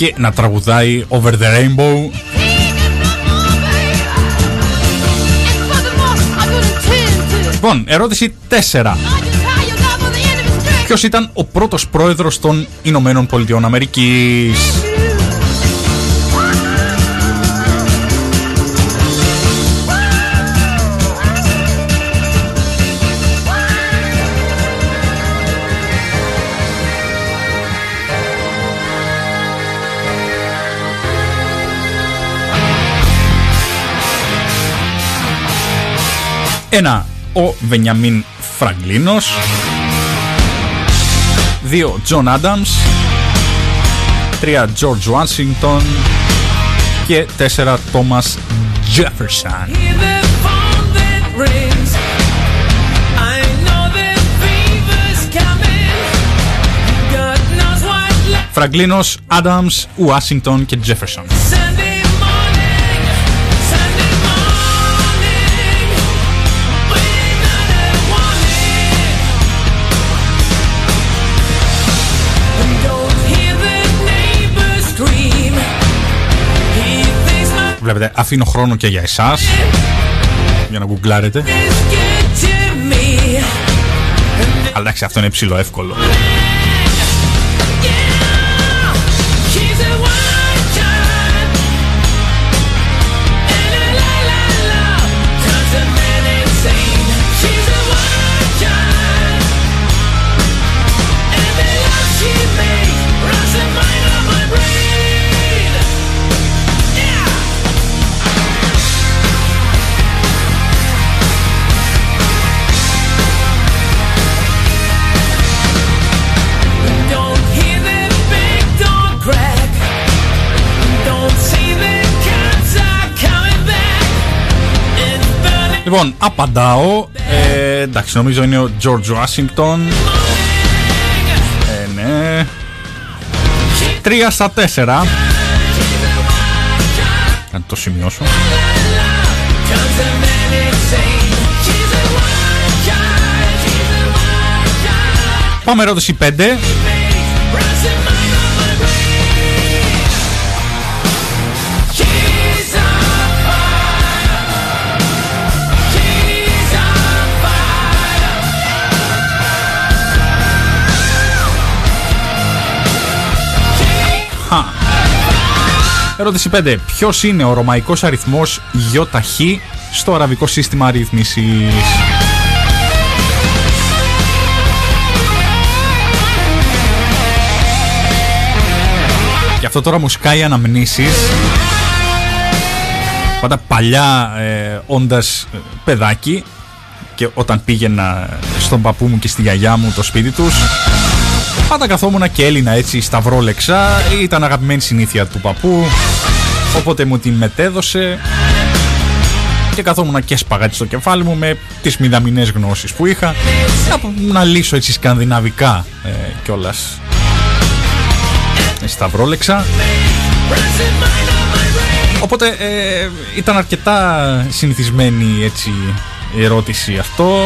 και να τραγουδάει Over the Rainbow. Λοιπόν, ερώτηση 4. Ποιος ήταν ο πρώτος πρόεδρος των Ηνωμένων Πολιτειών Αμερικής; Ένα, ο Βενιαμίν Φραγκλίνος. Δύο, Τζον Άνταμς. Τρία, Τζόρτζ Ουάσιγκτον. Και τέσσερα, Τόμας Τζέφερσαν. Φραγκλίνος, Άνταμς, Ουάσιγκτον και Τζέφερσον. Βλέπετε, αφήνω χρόνο και για εσάς για να γκουγκλάρετε. Αλλά εντάξει, αυτό είναι ψηλό εύκολο. Λοιπόν, απαντάω. Ε, εντάξει, νομίζω είναι ο George Washington. Ε, ναι. Τρία στα τέσσερα. Να το σημειώσω. Πάμε ερώτηση 5. Ερώτηση 5. Ποιος είναι ο ρωμαϊκός αριθμός ΙΧ στο αραβικό σύστημα αριθμίση. Και αυτό τώρα μου σκάει αναμνήσεις Πάντα παλιά ε, όντας ε, παιδάκι Και όταν πήγαινα στον παππού μου και στη γιαγιά μου το σπίτι τους Πάντα καθόμουν και Έλληνα έτσι σταυρόλεξα. Ήταν αγαπημένη συνήθεια του παππού. Οπότε μου την μετέδωσε. Και καθόμουν και σπαγάτη στο κεφάλι μου με τις μηδαμινές γνώσεις που είχα. Να, να λύσω έτσι σκανδιναβικά ε, κιόλας. Ε, σταυρόλεξα. Οπότε ε, ήταν αρκετά συνηθισμένη έτσι η ερώτηση αυτό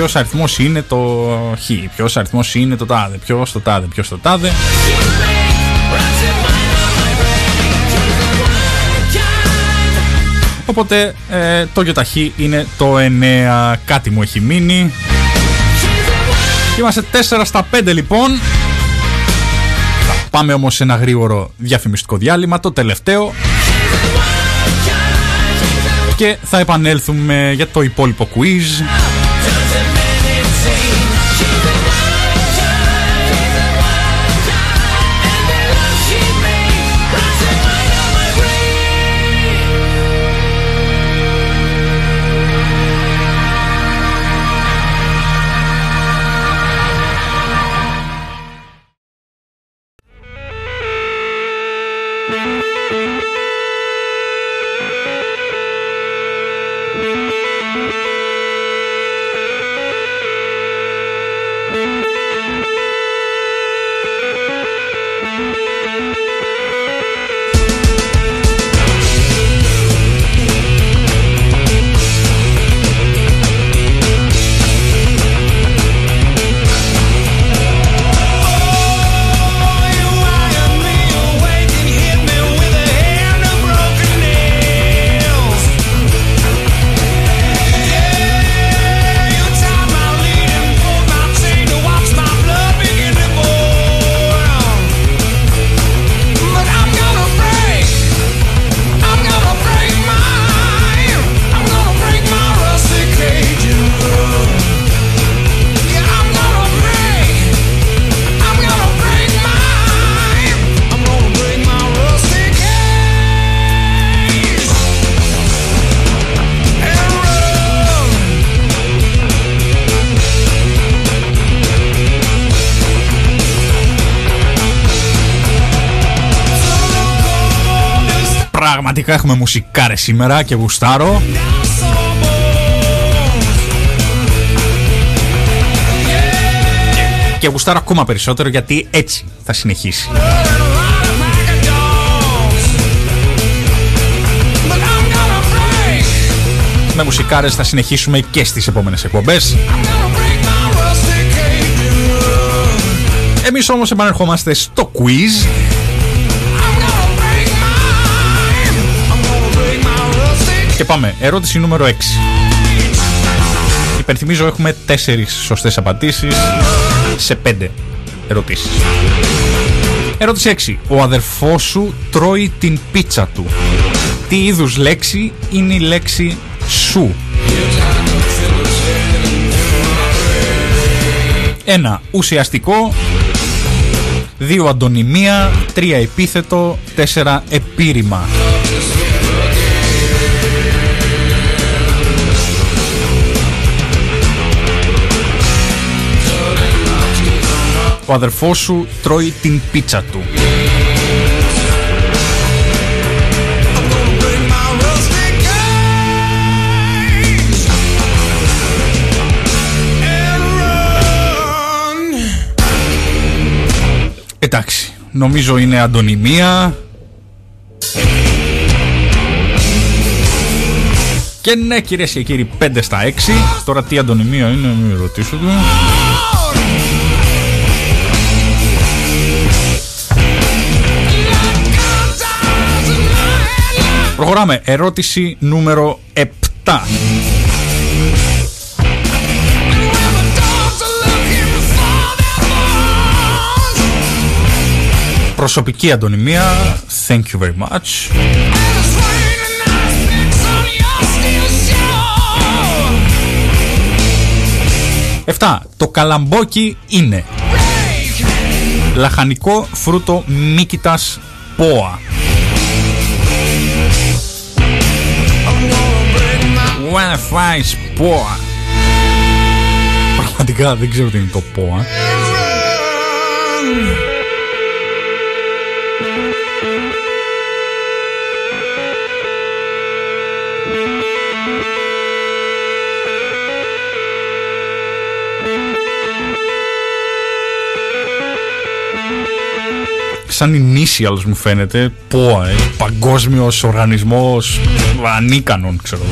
ποιος αριθμός είναι το χ, ποιος αριθμός είναι το τάδε, ποιος το τάδε, ποιος το τάδε. Οπότε ε, το γιοταχ είναι το 9. Κάτι μου έχει μείνει. Είμαστε 4 στα 5 λοιπόν. Θα πάμε όμως σε ένα γρήγορο διαφημιστικό διάλειμμα, το τελευταίο. Και θα επανέλθουμε για το υπόλοιπο quiz. Έχουμε μουσικάρε σήμερα και γουστάρω. Και γουστάρω ακόμα περισσότερο γιατί έτσι θα συνεχίσει. Με μουσικάρες θα συνεχίσουμε και στις επόμενες εκπομπές. Εμείς όμως επανερχόμαστε στο quiz πάμε. Ερώτηση νούμερο 6. Υπενθυμίζω έχουμε 4 σωστές απαντήσεις σε 5 ερωτήσεις. Ερώτηση 6. Ο αδερφός σου τρώει την πίτσα του. Τι είδους λέξη είναι η λέξη σου; 1. Ουσιαστικό 2. Αντωνυμία 3. Επίθετο 4. Επίρρημα Ο αδερφός σου τρώει την πίτσα του. Εντάξει, νομίζω είναι αντωνυμία. Και ναι κυρίες και κύριοι 5 στα 6 Τώρα τι αντωνυμία είναι μην ρωτήσω του Προχωράμε. Ερώτηση νούμερο 7. Προσωπική αντωνυμία. Thank you very much. Εφτά. Το καλαμπόκι είναι λαχανικό φρούτο μύκητας πόα. Wanna fly σπόα. Πραγματικά δεν ξέρω τι είναι το πόα. σαν initials μου φαίνεται ΠΟΑ, ε, παγκόσμιος οργανισμός ανίκανων ξέρω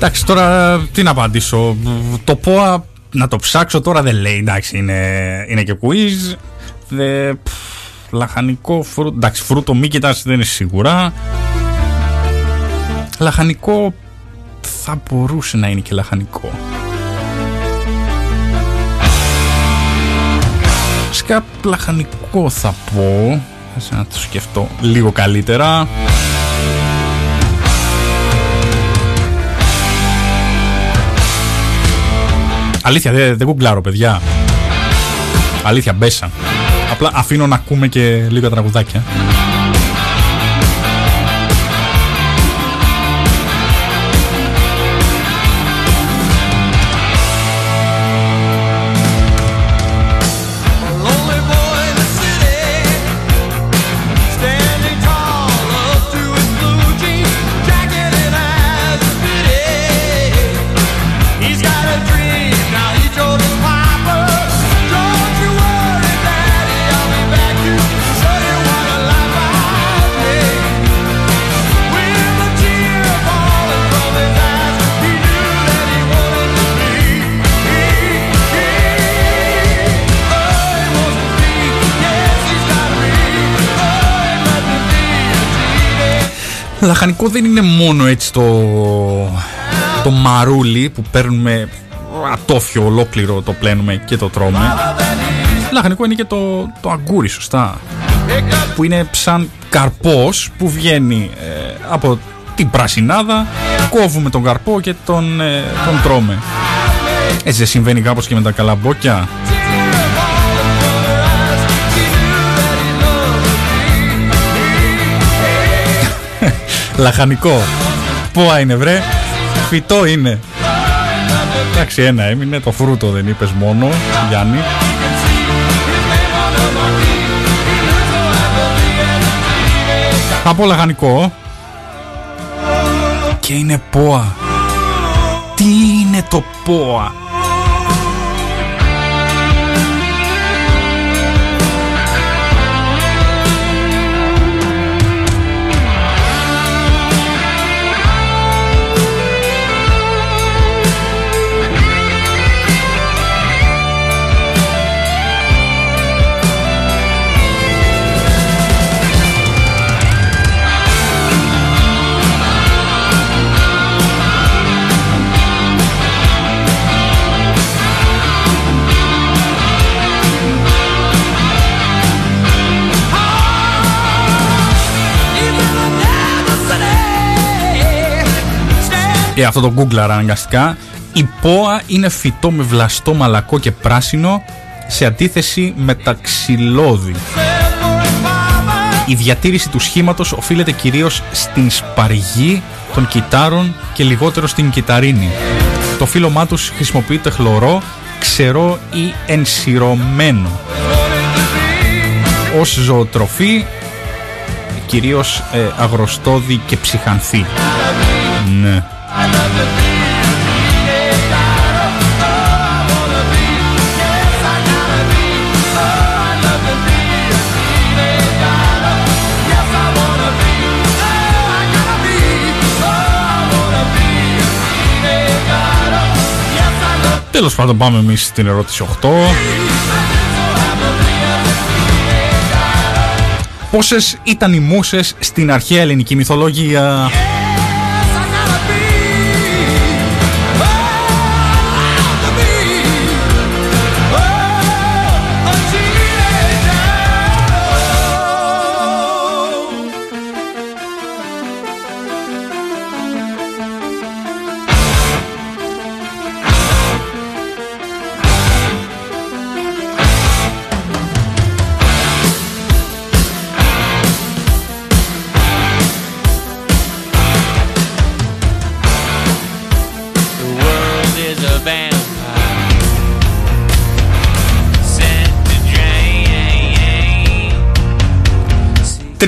Εντάξει, τώρα τι να απαντήσω. Το ΠΟΑ να το ψάξω τώρα δεν λέει. Εντάξει, είναι, είναι και quiz. Δε, π, λαχανικό φρούτο. Εντάξει, φρούτο μη κοιτάς δεν είναι σίγουρα. Λαχανικό θα μπορούσε να είναι και λαχανικό. Σκαπ λαχανικό θα πω. Θα να το σκεφτώ λίγο καλύτερα. Αλήθεια, δεν δε κουγκλάρω, παιδιά. Αλήθεια, μπέσα. Απλά αφήνω να ακούμε και λίγα τραγουδάκια. Λαχανικό δεν είναι μόνο έτσι το, το μαρούλι που παίρνουμε ατόφιο ολόκληρο το πλένουμε και το τρώμε. Λαχανικό είναι και το, το αγκούρι σωστά. Που είναι σαν καρπός που βγαίνει ε, από την πρασινάδα κόβουμε τον καρπό και τον, ε, τον τρώμε. Έτσι δεν συμβαίνει κάπως και με τα καλαμπόκια. Λαχανικό. Πόα είναι βρε. Φυτό είναι. Εντάξει ένα έμεινε. Το φρούτο δεν είπες μόνο Γιάννη. Θα πω λαχανικό. Και είναι πόα. Τι είναι το πόα; Ε, αυτό το Google αναγκαστικά. Η πόα είναι φυτό με βλαστό μαλακό και πράσινο σε αντίθεση με τα ξυλώδη. Η διατήρηση του σχήματος οφείλεται κυρίως στην σπαργή των κυτάρων και λιγότερο στην κυταρίνη. Το φύλλωμά τους χρησιμοποιείται χλωρό, ξερό ή ενσυρωμένο. Ως ζωοτροφή, κυρίως ε, αγροστόδη και ψυχανθή. Ναι. Τέλος πάντων πάμε εμείς στην ερώτηση 8 Πόσες ήταν οι μουσες στην αρχαία ελληνική μυθολογία; The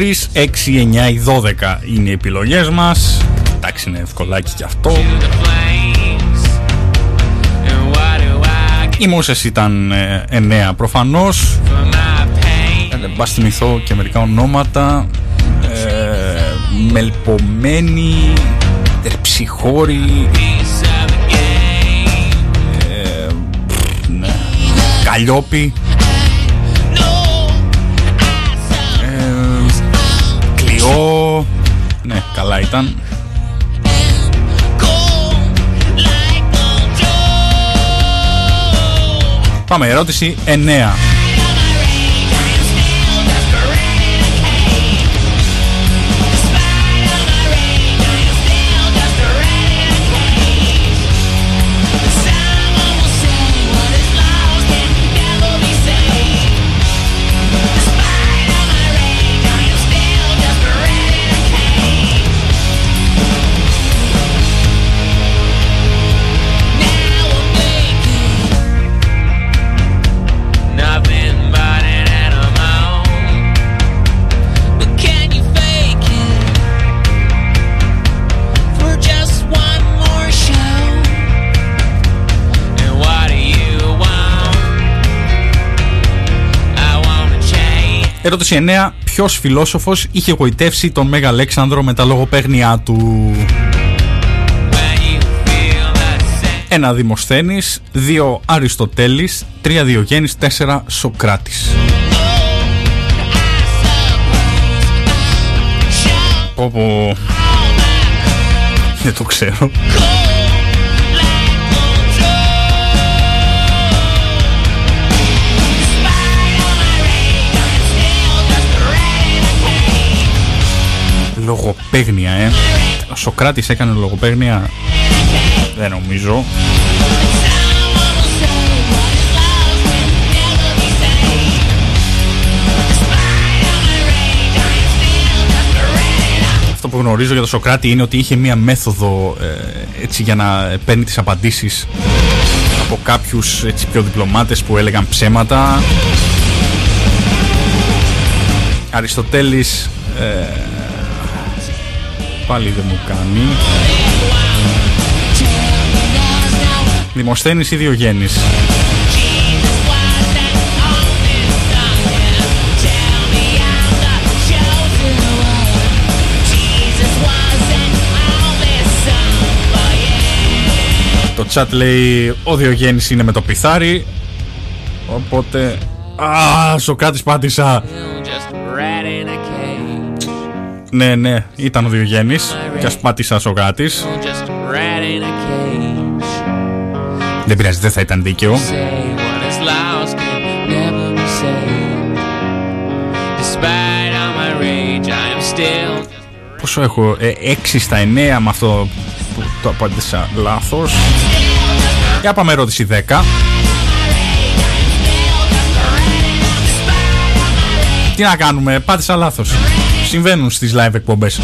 3, 6, 9 ή 12 είναι οι επιλογές μας Εντάξει είναι ευκολάκι και αυτό to the flames. And why do I get Οι μουσες ήταν ε, 9 προφανώς for my pain? Ε, Μπας θυμηθώ και μερικά ονόματα ε, Μελπομένη Τερψιχώρη Piece of the game. ε, ναι, Καλλιόπη Κλειό Ναι καλά ήταν. Πάμε ερώτηση 9 Ερώτηση 9. Ποιος φιλόσοφος είχε γοητεύσει τον Μέγα Αλέξανδρο με τα λογοπαίγνια του; When you feel the same. 1. Δημοσθένης. 2. Αριστοτέλης. 3. Διογέννης. 4. Σοκράτης. Όπου. Δεν το ξέρω. Λογοπαίγνια, ε. Ο Σοκράτης έκανε λογοπαίγνια. Δεν νομίζω. Αυτό που γνωρίζω για τον Σοκράτη είναι ότι είχε μία μέθοδο ε, έτσι για να παίρνει τις απαντήσεις από κάποιους έτσι, πιο διπλωμάτες που έλεγαν ψέματα. Αριστοτέλης ε, πάλι δεν μου κάνει. Δημοσθένης ή Διογέννης. Το chat λέει ο Διογέννης είναι με το πιθάρι Οπότε Α, Σοκράτης πάτησα Ναι, ναι, ήταν ο Διογέννης Και ας πάτησα Σοκράτης Just rat in a cage. Δεν πειράζει, δεν θα ήταν δίκαιο Say what is lost can never be saved. Despite all my rage, I am still Πόσο έχω, ε, 6 στα 9 με αυτό που το απάντησα λάθος Για πάμε ερώτηση 10 Τι να κάνουμε, πάτησα λάθος Συμβαίνουν στις live εκπομπές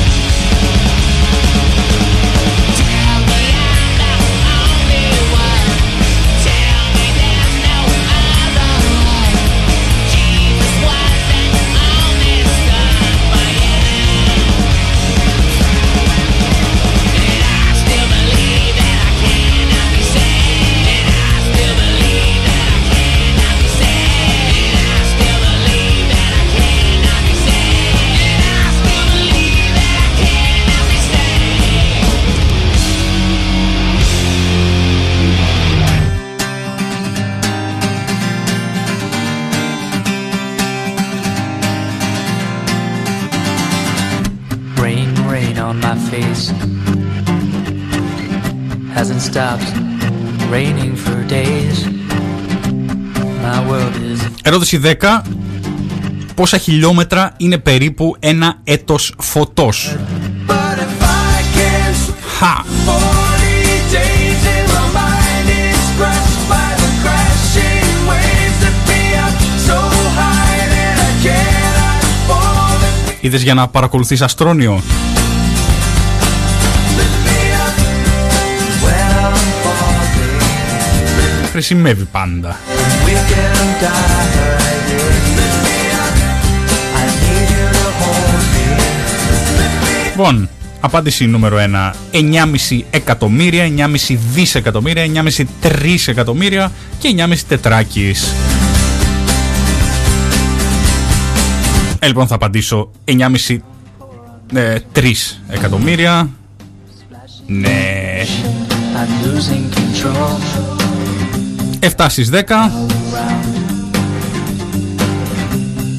Ερώτηση 10 Πόσα χιλιόμετρα είναι περίπου ένα έτος φωτός; But if I can Χα 40 days and my mind is crushed by the crashing waves that be up so high that I cannot fall. Είδες για να παρακολουθείς αστρόνιο; When I'm falling, Χρησιμεύει πάντα we can die. I need you to hold me. Λοιπόν, απάντηση νούμερο 1 9,5 εκατομμύρια, 9,5 δισεκατομμύρια, 9,5 τρισεκατομμύρια και 9,5 τετράκις ε, Λοιπόν θα απαντήσω 9,5 ε, 3 εκατομμύρια Ναι I'm losing control. 7 στις 10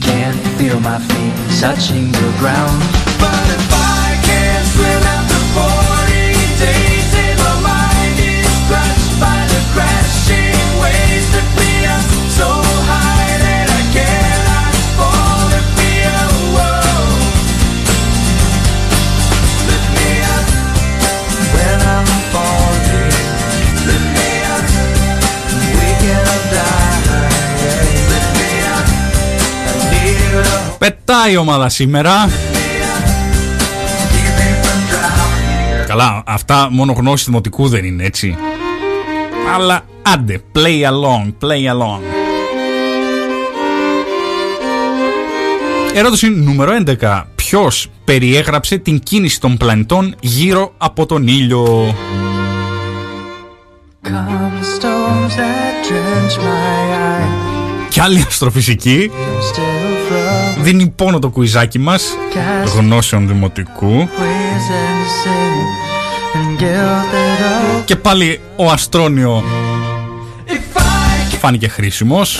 Can't feel my feet touching the ground. To Πετάει η ομάδα σήμερα. Keep me from drowning. Καλά, αυτά μόνο γνώση δημοτικού δεν είναι έτσι. Αλλά άντε, play along, play along. Ερώτηση νούμερο 11 Ποιος περιέγραψε την κίνηση των πλανητών γύρω από τον ήλιο; Come storms that drench my eye. Κι άλλη αστροφυσική. Still from Δίνει πόνο το κουιζάκι μας Γνώσεων δημοτικού waves and sin and guilt that Και πάλι ο Αστρόνιο If I can φάνηκε χρήσιμος 40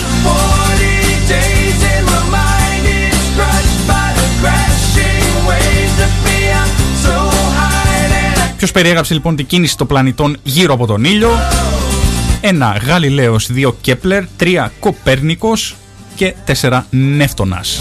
days and my mind is crushed by the crashing waves that be up so high that I Ποιος περιέγραψε λοιπόν την κίνηση των πλανητών γύρω από τον ήλιο; 1. Γαλιλαίος 2. Κέπλερ 3. Κοπέρνικος και 4. Νεύτωνας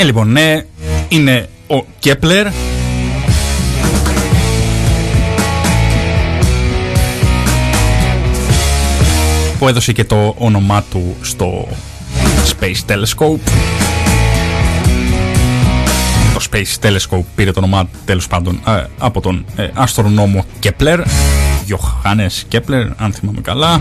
Ε, λοιπόν, ναι, είναι ο Κέπλερ. Που έδωσε και το όνομά του στο Space Telescope. Το Space Telescope πήρε το όνομά του τέλος πάντων ε, από τον ε, αστρονόμο Κέπλερ. Johannes Κέπλερ, αν θυμάμαι καλά.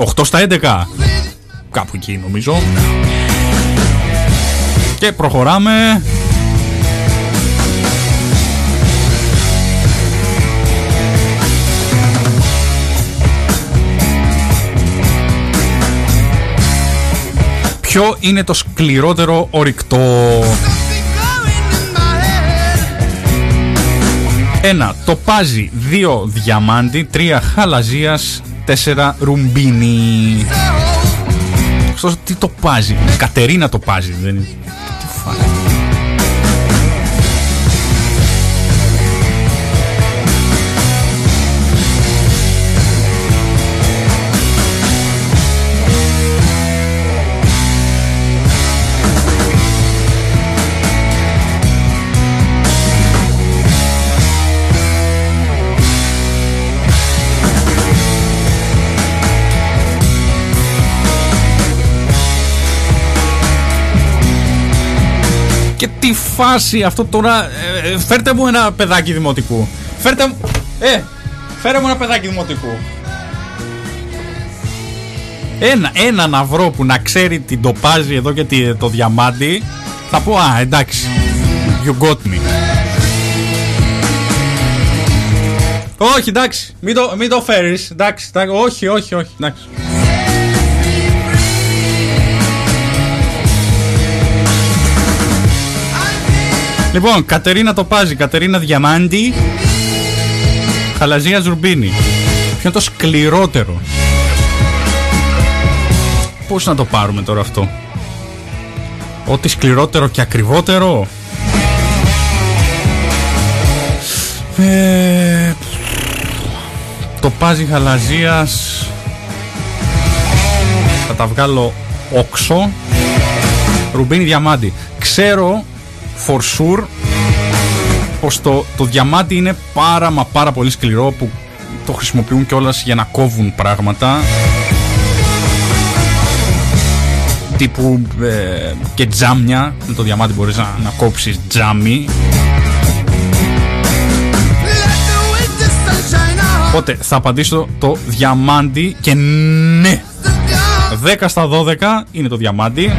8 στα 11. Κάπου εκεί νομίζω. Και προχωράμε. Ποιο είναι το σκληρότερο ορυκτό; Something going in my head. Ένα τοπάζι, δύο διαμάντι, τρία χαλαζίας, τέσσερα ρουμπίνι. Αυτό τι τοπάζει. Κατερίνα τοπάζει. Δεν είναι. Τι φάση. Τι φάση αυτό τώρα. ε, ε, φέρτε μου ένα παιδάκι δημοτικού. Φέρτε μου. Ε, φέρε μου ένα παιδάκι δημοτικού. Ένα, ένα να βρω που να ξέρει την τοπάζει εδώ και τη- το διαμάντι. Θα πω, α, εντάξει. You got me. Όχι, εντάξει. Μην το, μην το φέρεις. Εντάξει, εντάξει. Όχι, όχι, όχι. Εντάξει. Λοιπόν, Κατερίνα Τοπάζη, Κατερίνα Διαμάντη, Χαλαζία Ζουρμπίνη. Ποιο είναι το σκληρότερο; Πώς να το πάρουμε τώρα αυτό; Ό,τι σκληρότερο και ακριβότερο; Ε, το πάζι χαλαζίας θα τα βγάλω όξο Ρουμπίνι διαμάντι ξέρω for sure πως το, το διαμάντι είναι πάρα μα πάρα πολύ σκληρό που το χρησιμοποιούν κιόλας για να κόβουν πράγματα τύπου ε, και τζάμια με το διαμάντι μπορείς να, να κόψεις τζάμι Let the winter sunshine out. Οπότε θα απαντήσω το διαμάντι και ναι. The dark. 10 στα 12 είναι το διαμάντι.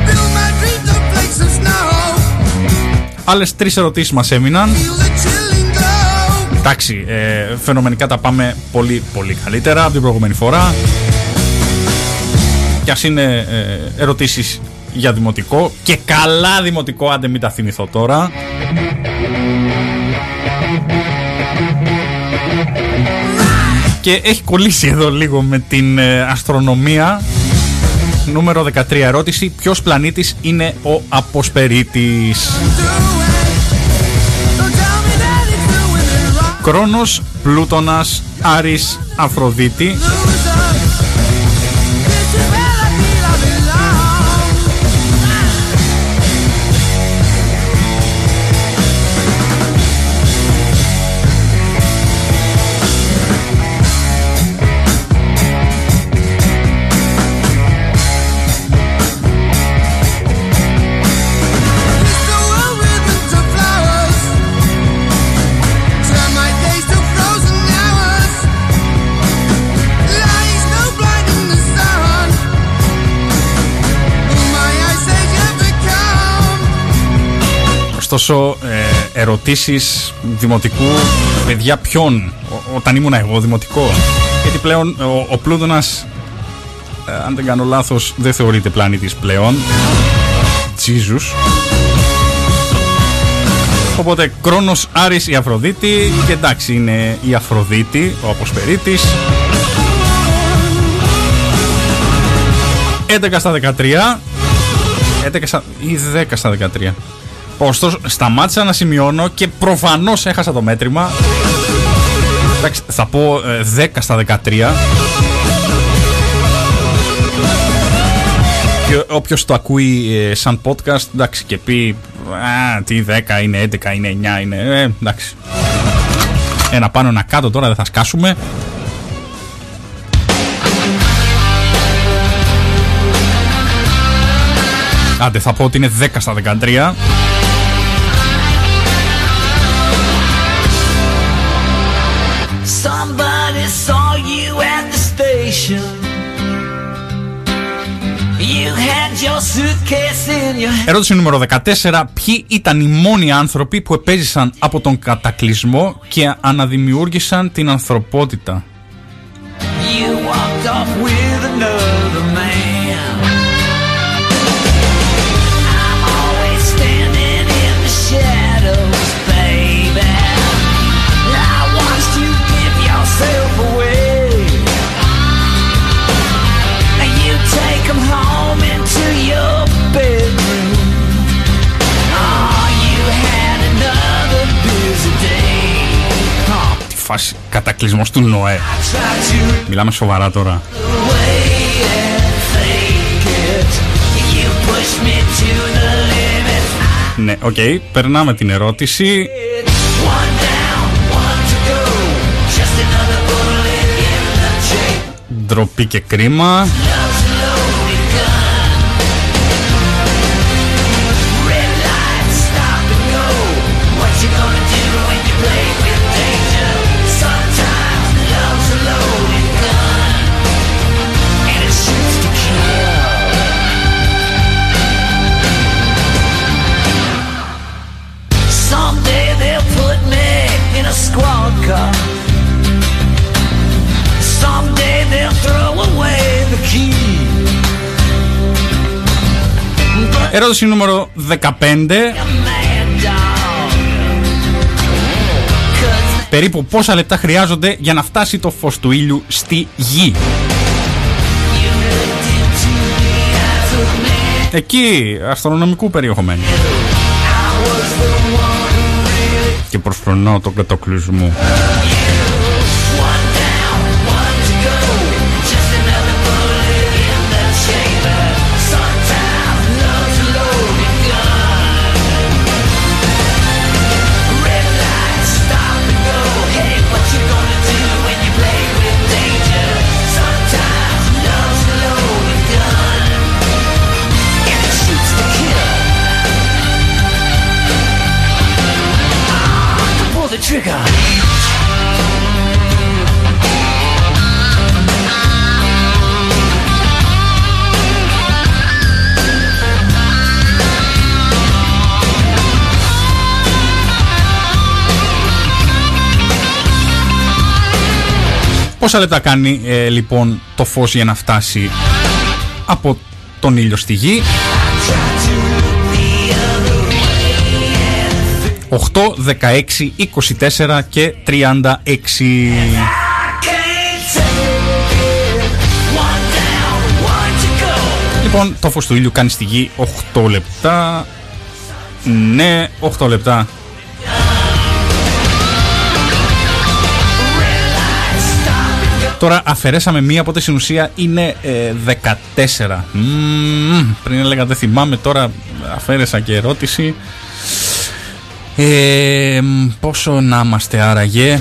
Άλλες τρεις ερωτήσεις μας έμειναν. Feel the chilling glow. Εντάξει, ε, φαινομενικά τα πάμε πολύ πολύ καλύτερα από την προηγούμενη φορά. Κι ας είναι ε, ερωτήσεις για δημοτικό και καλά δημοτικό, άντε μην τα θυμηθώ τώρα. Και έχει κολλήσει εδώ λίγο με την ε, αστρονομία. Νούμερο 13 ερώτηση. Ποιος πλανήτης είναι ο Αποσπερίτης; Do it. Don't tell me that it's doing it wrong. Κρόνος, Πλούτονας, Άρης, Αφροδίτη. Ωστόσο, ε, ερωτήσεις δημοτικού, παιδιά ποιον, ο- όταν ήμουν εγώ δημοτικό. Γιατί πλέον ο, ο Πλούτονας, ε, αν δεν κάνω λάθος, δεν θεωρείται πλανήτης πλέον. Jesus. Οπότε Κρόνος, Άρης, η Αφροδίτη και εντάξει είναι η Αφροδίτη, ο Αποσπερίτης. 11 στα 13. 11 στα, ή 10 στα 13. Ωστόσο, σταμάτησα να σημειώνω και προφανώς έχασα το μέτρημα. Εντάξει, θα πω ε, 10 στα 13. Και όποιος το ακούει ε, σαν podcast, εντάξει, και πει Α, τι 10 είναι, 11 είναι, 9 είναι. Ε, εντάξει. Ένα πάνω, ένα κάτω τώρα, δεν θα σκάσουμε. Άντε, θα πω ότι είναι 10 στα 13. Somebody saw you at the station. You had your suitcase in your hand. Ερώτηση νούμερο 14. Ποιοι ήταν οι μόνοι άνθρωποι που επέζησαν από τον κατακλυσμό και αναδημιούργησαν την ανθρωπότητα; You walked off with φάση του Νοέ. Μιλάμε σοβαρά τώρα. Ναι, οκ, περνάμε την ερώτηση. Ντροπή και κρίμα. Ερώτηση νούμερο 15. a mad dog. Cause Περίπου πόσα λεπτά χρειάζονται για να φτάσει το φως του ήλιου στη γη; you looked into the eyes of me. Εκεί, αστρονομικού περιεχομένου. I was the one who really Και προσπρονώ τον κατοκλυσμό. Πόσα λεπτά κάνει ε, λοιπόν το φως για να φτάσει από τον ήλιο στη γη; 8, 16, 24 και 36. Can't take it. One down, one to go. Λοιπόν, το φως του ήλιου κάνει στη γη 8 λεπτά. Ναι, 8 λεπτά. Τώρα αφαιρέσαμε μία, οπότε στην ουσία είναι ε, 14. Μμμ, πριν έλεγα δεν θυμάμαι, τώρα αφαίρεσα και ερώτηση. Ε, μ, πόσο να είμαστε άραγε;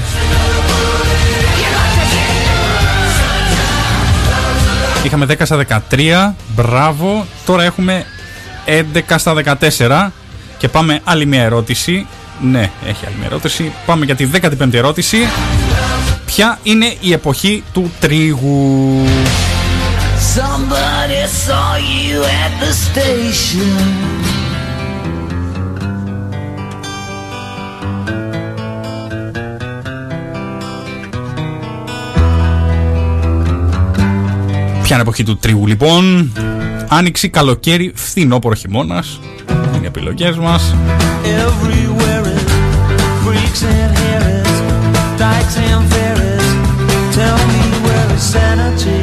Είχαμε 10 στα 13, μπράβο. Τώρα έχουμε 11 στα 14 και πάμε άλλη μια ερώτηση. Ναι, έχει άλλη μια ερώτηση. Πάμε για τη 15η ερώτηση. Ποια είναι η εποχή του τρίγου; Somebody saw you at the station. Ποια είναι η εποχή του τρίγου λοιπόν; Άνοιξη, καλοκαίρι, φθινόπωρο χειμώνας. Είναι οι επιλογές μας. Everywhere is freaks and harris, dykes and fairies. Tell me where is sanity?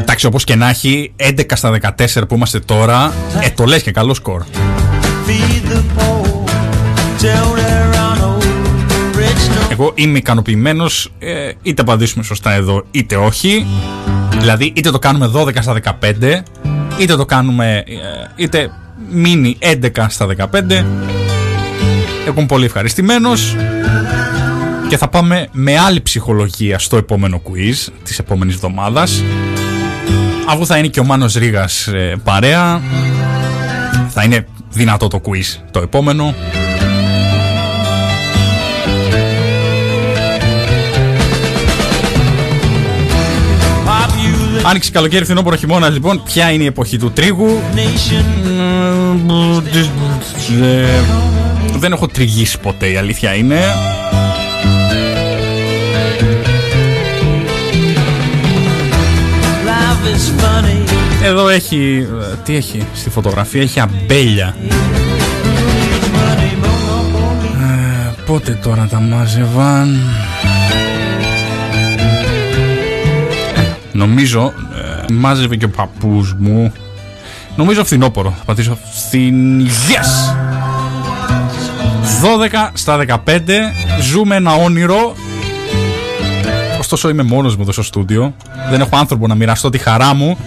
Εντάξει, όπως και να έχει, 11 στα 14 που είμαστε τώρα, ε, το λες και καλό σκορ. Feed the poor. Tell there are no rich no Εγώ είμαι ικανοποιημένος, ε, είτε απαντήσουμε σωστά εδώ, είτε όχι. Δηλαδή, είτε το κάνουμε 12 στα 15, είτε το κάνουμε. ε, είτε μείνει 11 στα 15. Εγώ είμαι πολύ ευχαριστημένο. Και θα πάμε με άλλη ψυχολογία στο επόμενο quiz της επόμενης εβδομάδας Αφού θα είναι και ο Μάνος Ρήγας ε, παρέα Θα είναι δυνατό το quiz το επόμενο Population Άνοιξε καλοκαίρι, φθινόπωρο, χειμώνας λοιπόν. Ποια είναι η εποχή του τρίγου; Ε, Δεν έχω τριγίσει ποτέ, η αλήθεια είναι. life is funny. Εδώ έχει. ε, Τι έχει στη φωτογραφία, έχει αμπέλια. Ε, πότε τώρα τα μάζευαν; Ε, Νομίζω ε, μάζευε και ο παππούς μου. Νομίζω φθινόπωρο. Θα πατήσω φθιν... Yes! 12 στα 15 ζούμε ένα όνειρο. Ωστόσο είμαι μόνος μου εδώ στο στούντιο. Δεν έχω άνθρωπο να μοιραστώ τη χαρά μου.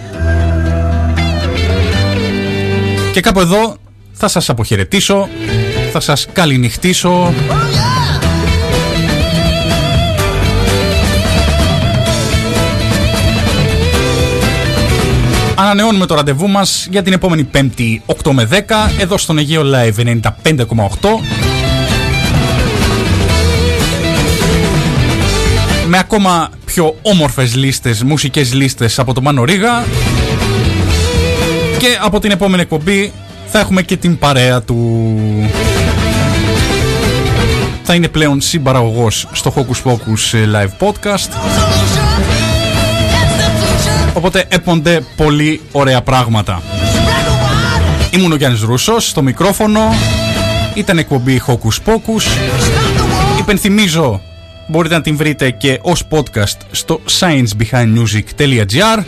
Και κάπου εδώ θα σας αποχαιρετήσω Θα σας καληνυχτήσω. Ανανεώνουμε το ραντεβού μας για την επόμενη Πέμπτη 8 με 10 εδώ στον Αιγαίο Live 95,8 με ακόμα πιο όμορφες λίστες, μουσικές λίστες από το Μάνο Ρίγα και από την επόμενη εκπομπή θα έχουμε και την παρέα του θα είναι πλέον συμπαραγωγός στο Hocus Pocus ε, Live Podcast Οπότε έπονται πολύ ωραία πράγματα. Ήμουν ο Γιάννης Ρούσος στο μικρόφωνο. Ήταν εκπομπή Hocus Pocus. Υπενθυμίζω μπορείτε να την βρείτε και ως podcast στο sciencebehindmusic.gr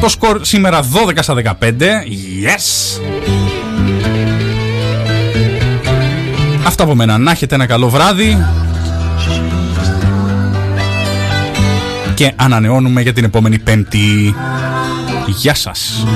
Το σκορ σήμερα 12 στα 15. Yes! Αυτά από μένα. Να έχετε ένα καλό βράδυ. Και ανανεώνουμε για την επόμενη πέμπτη. Γεια σας.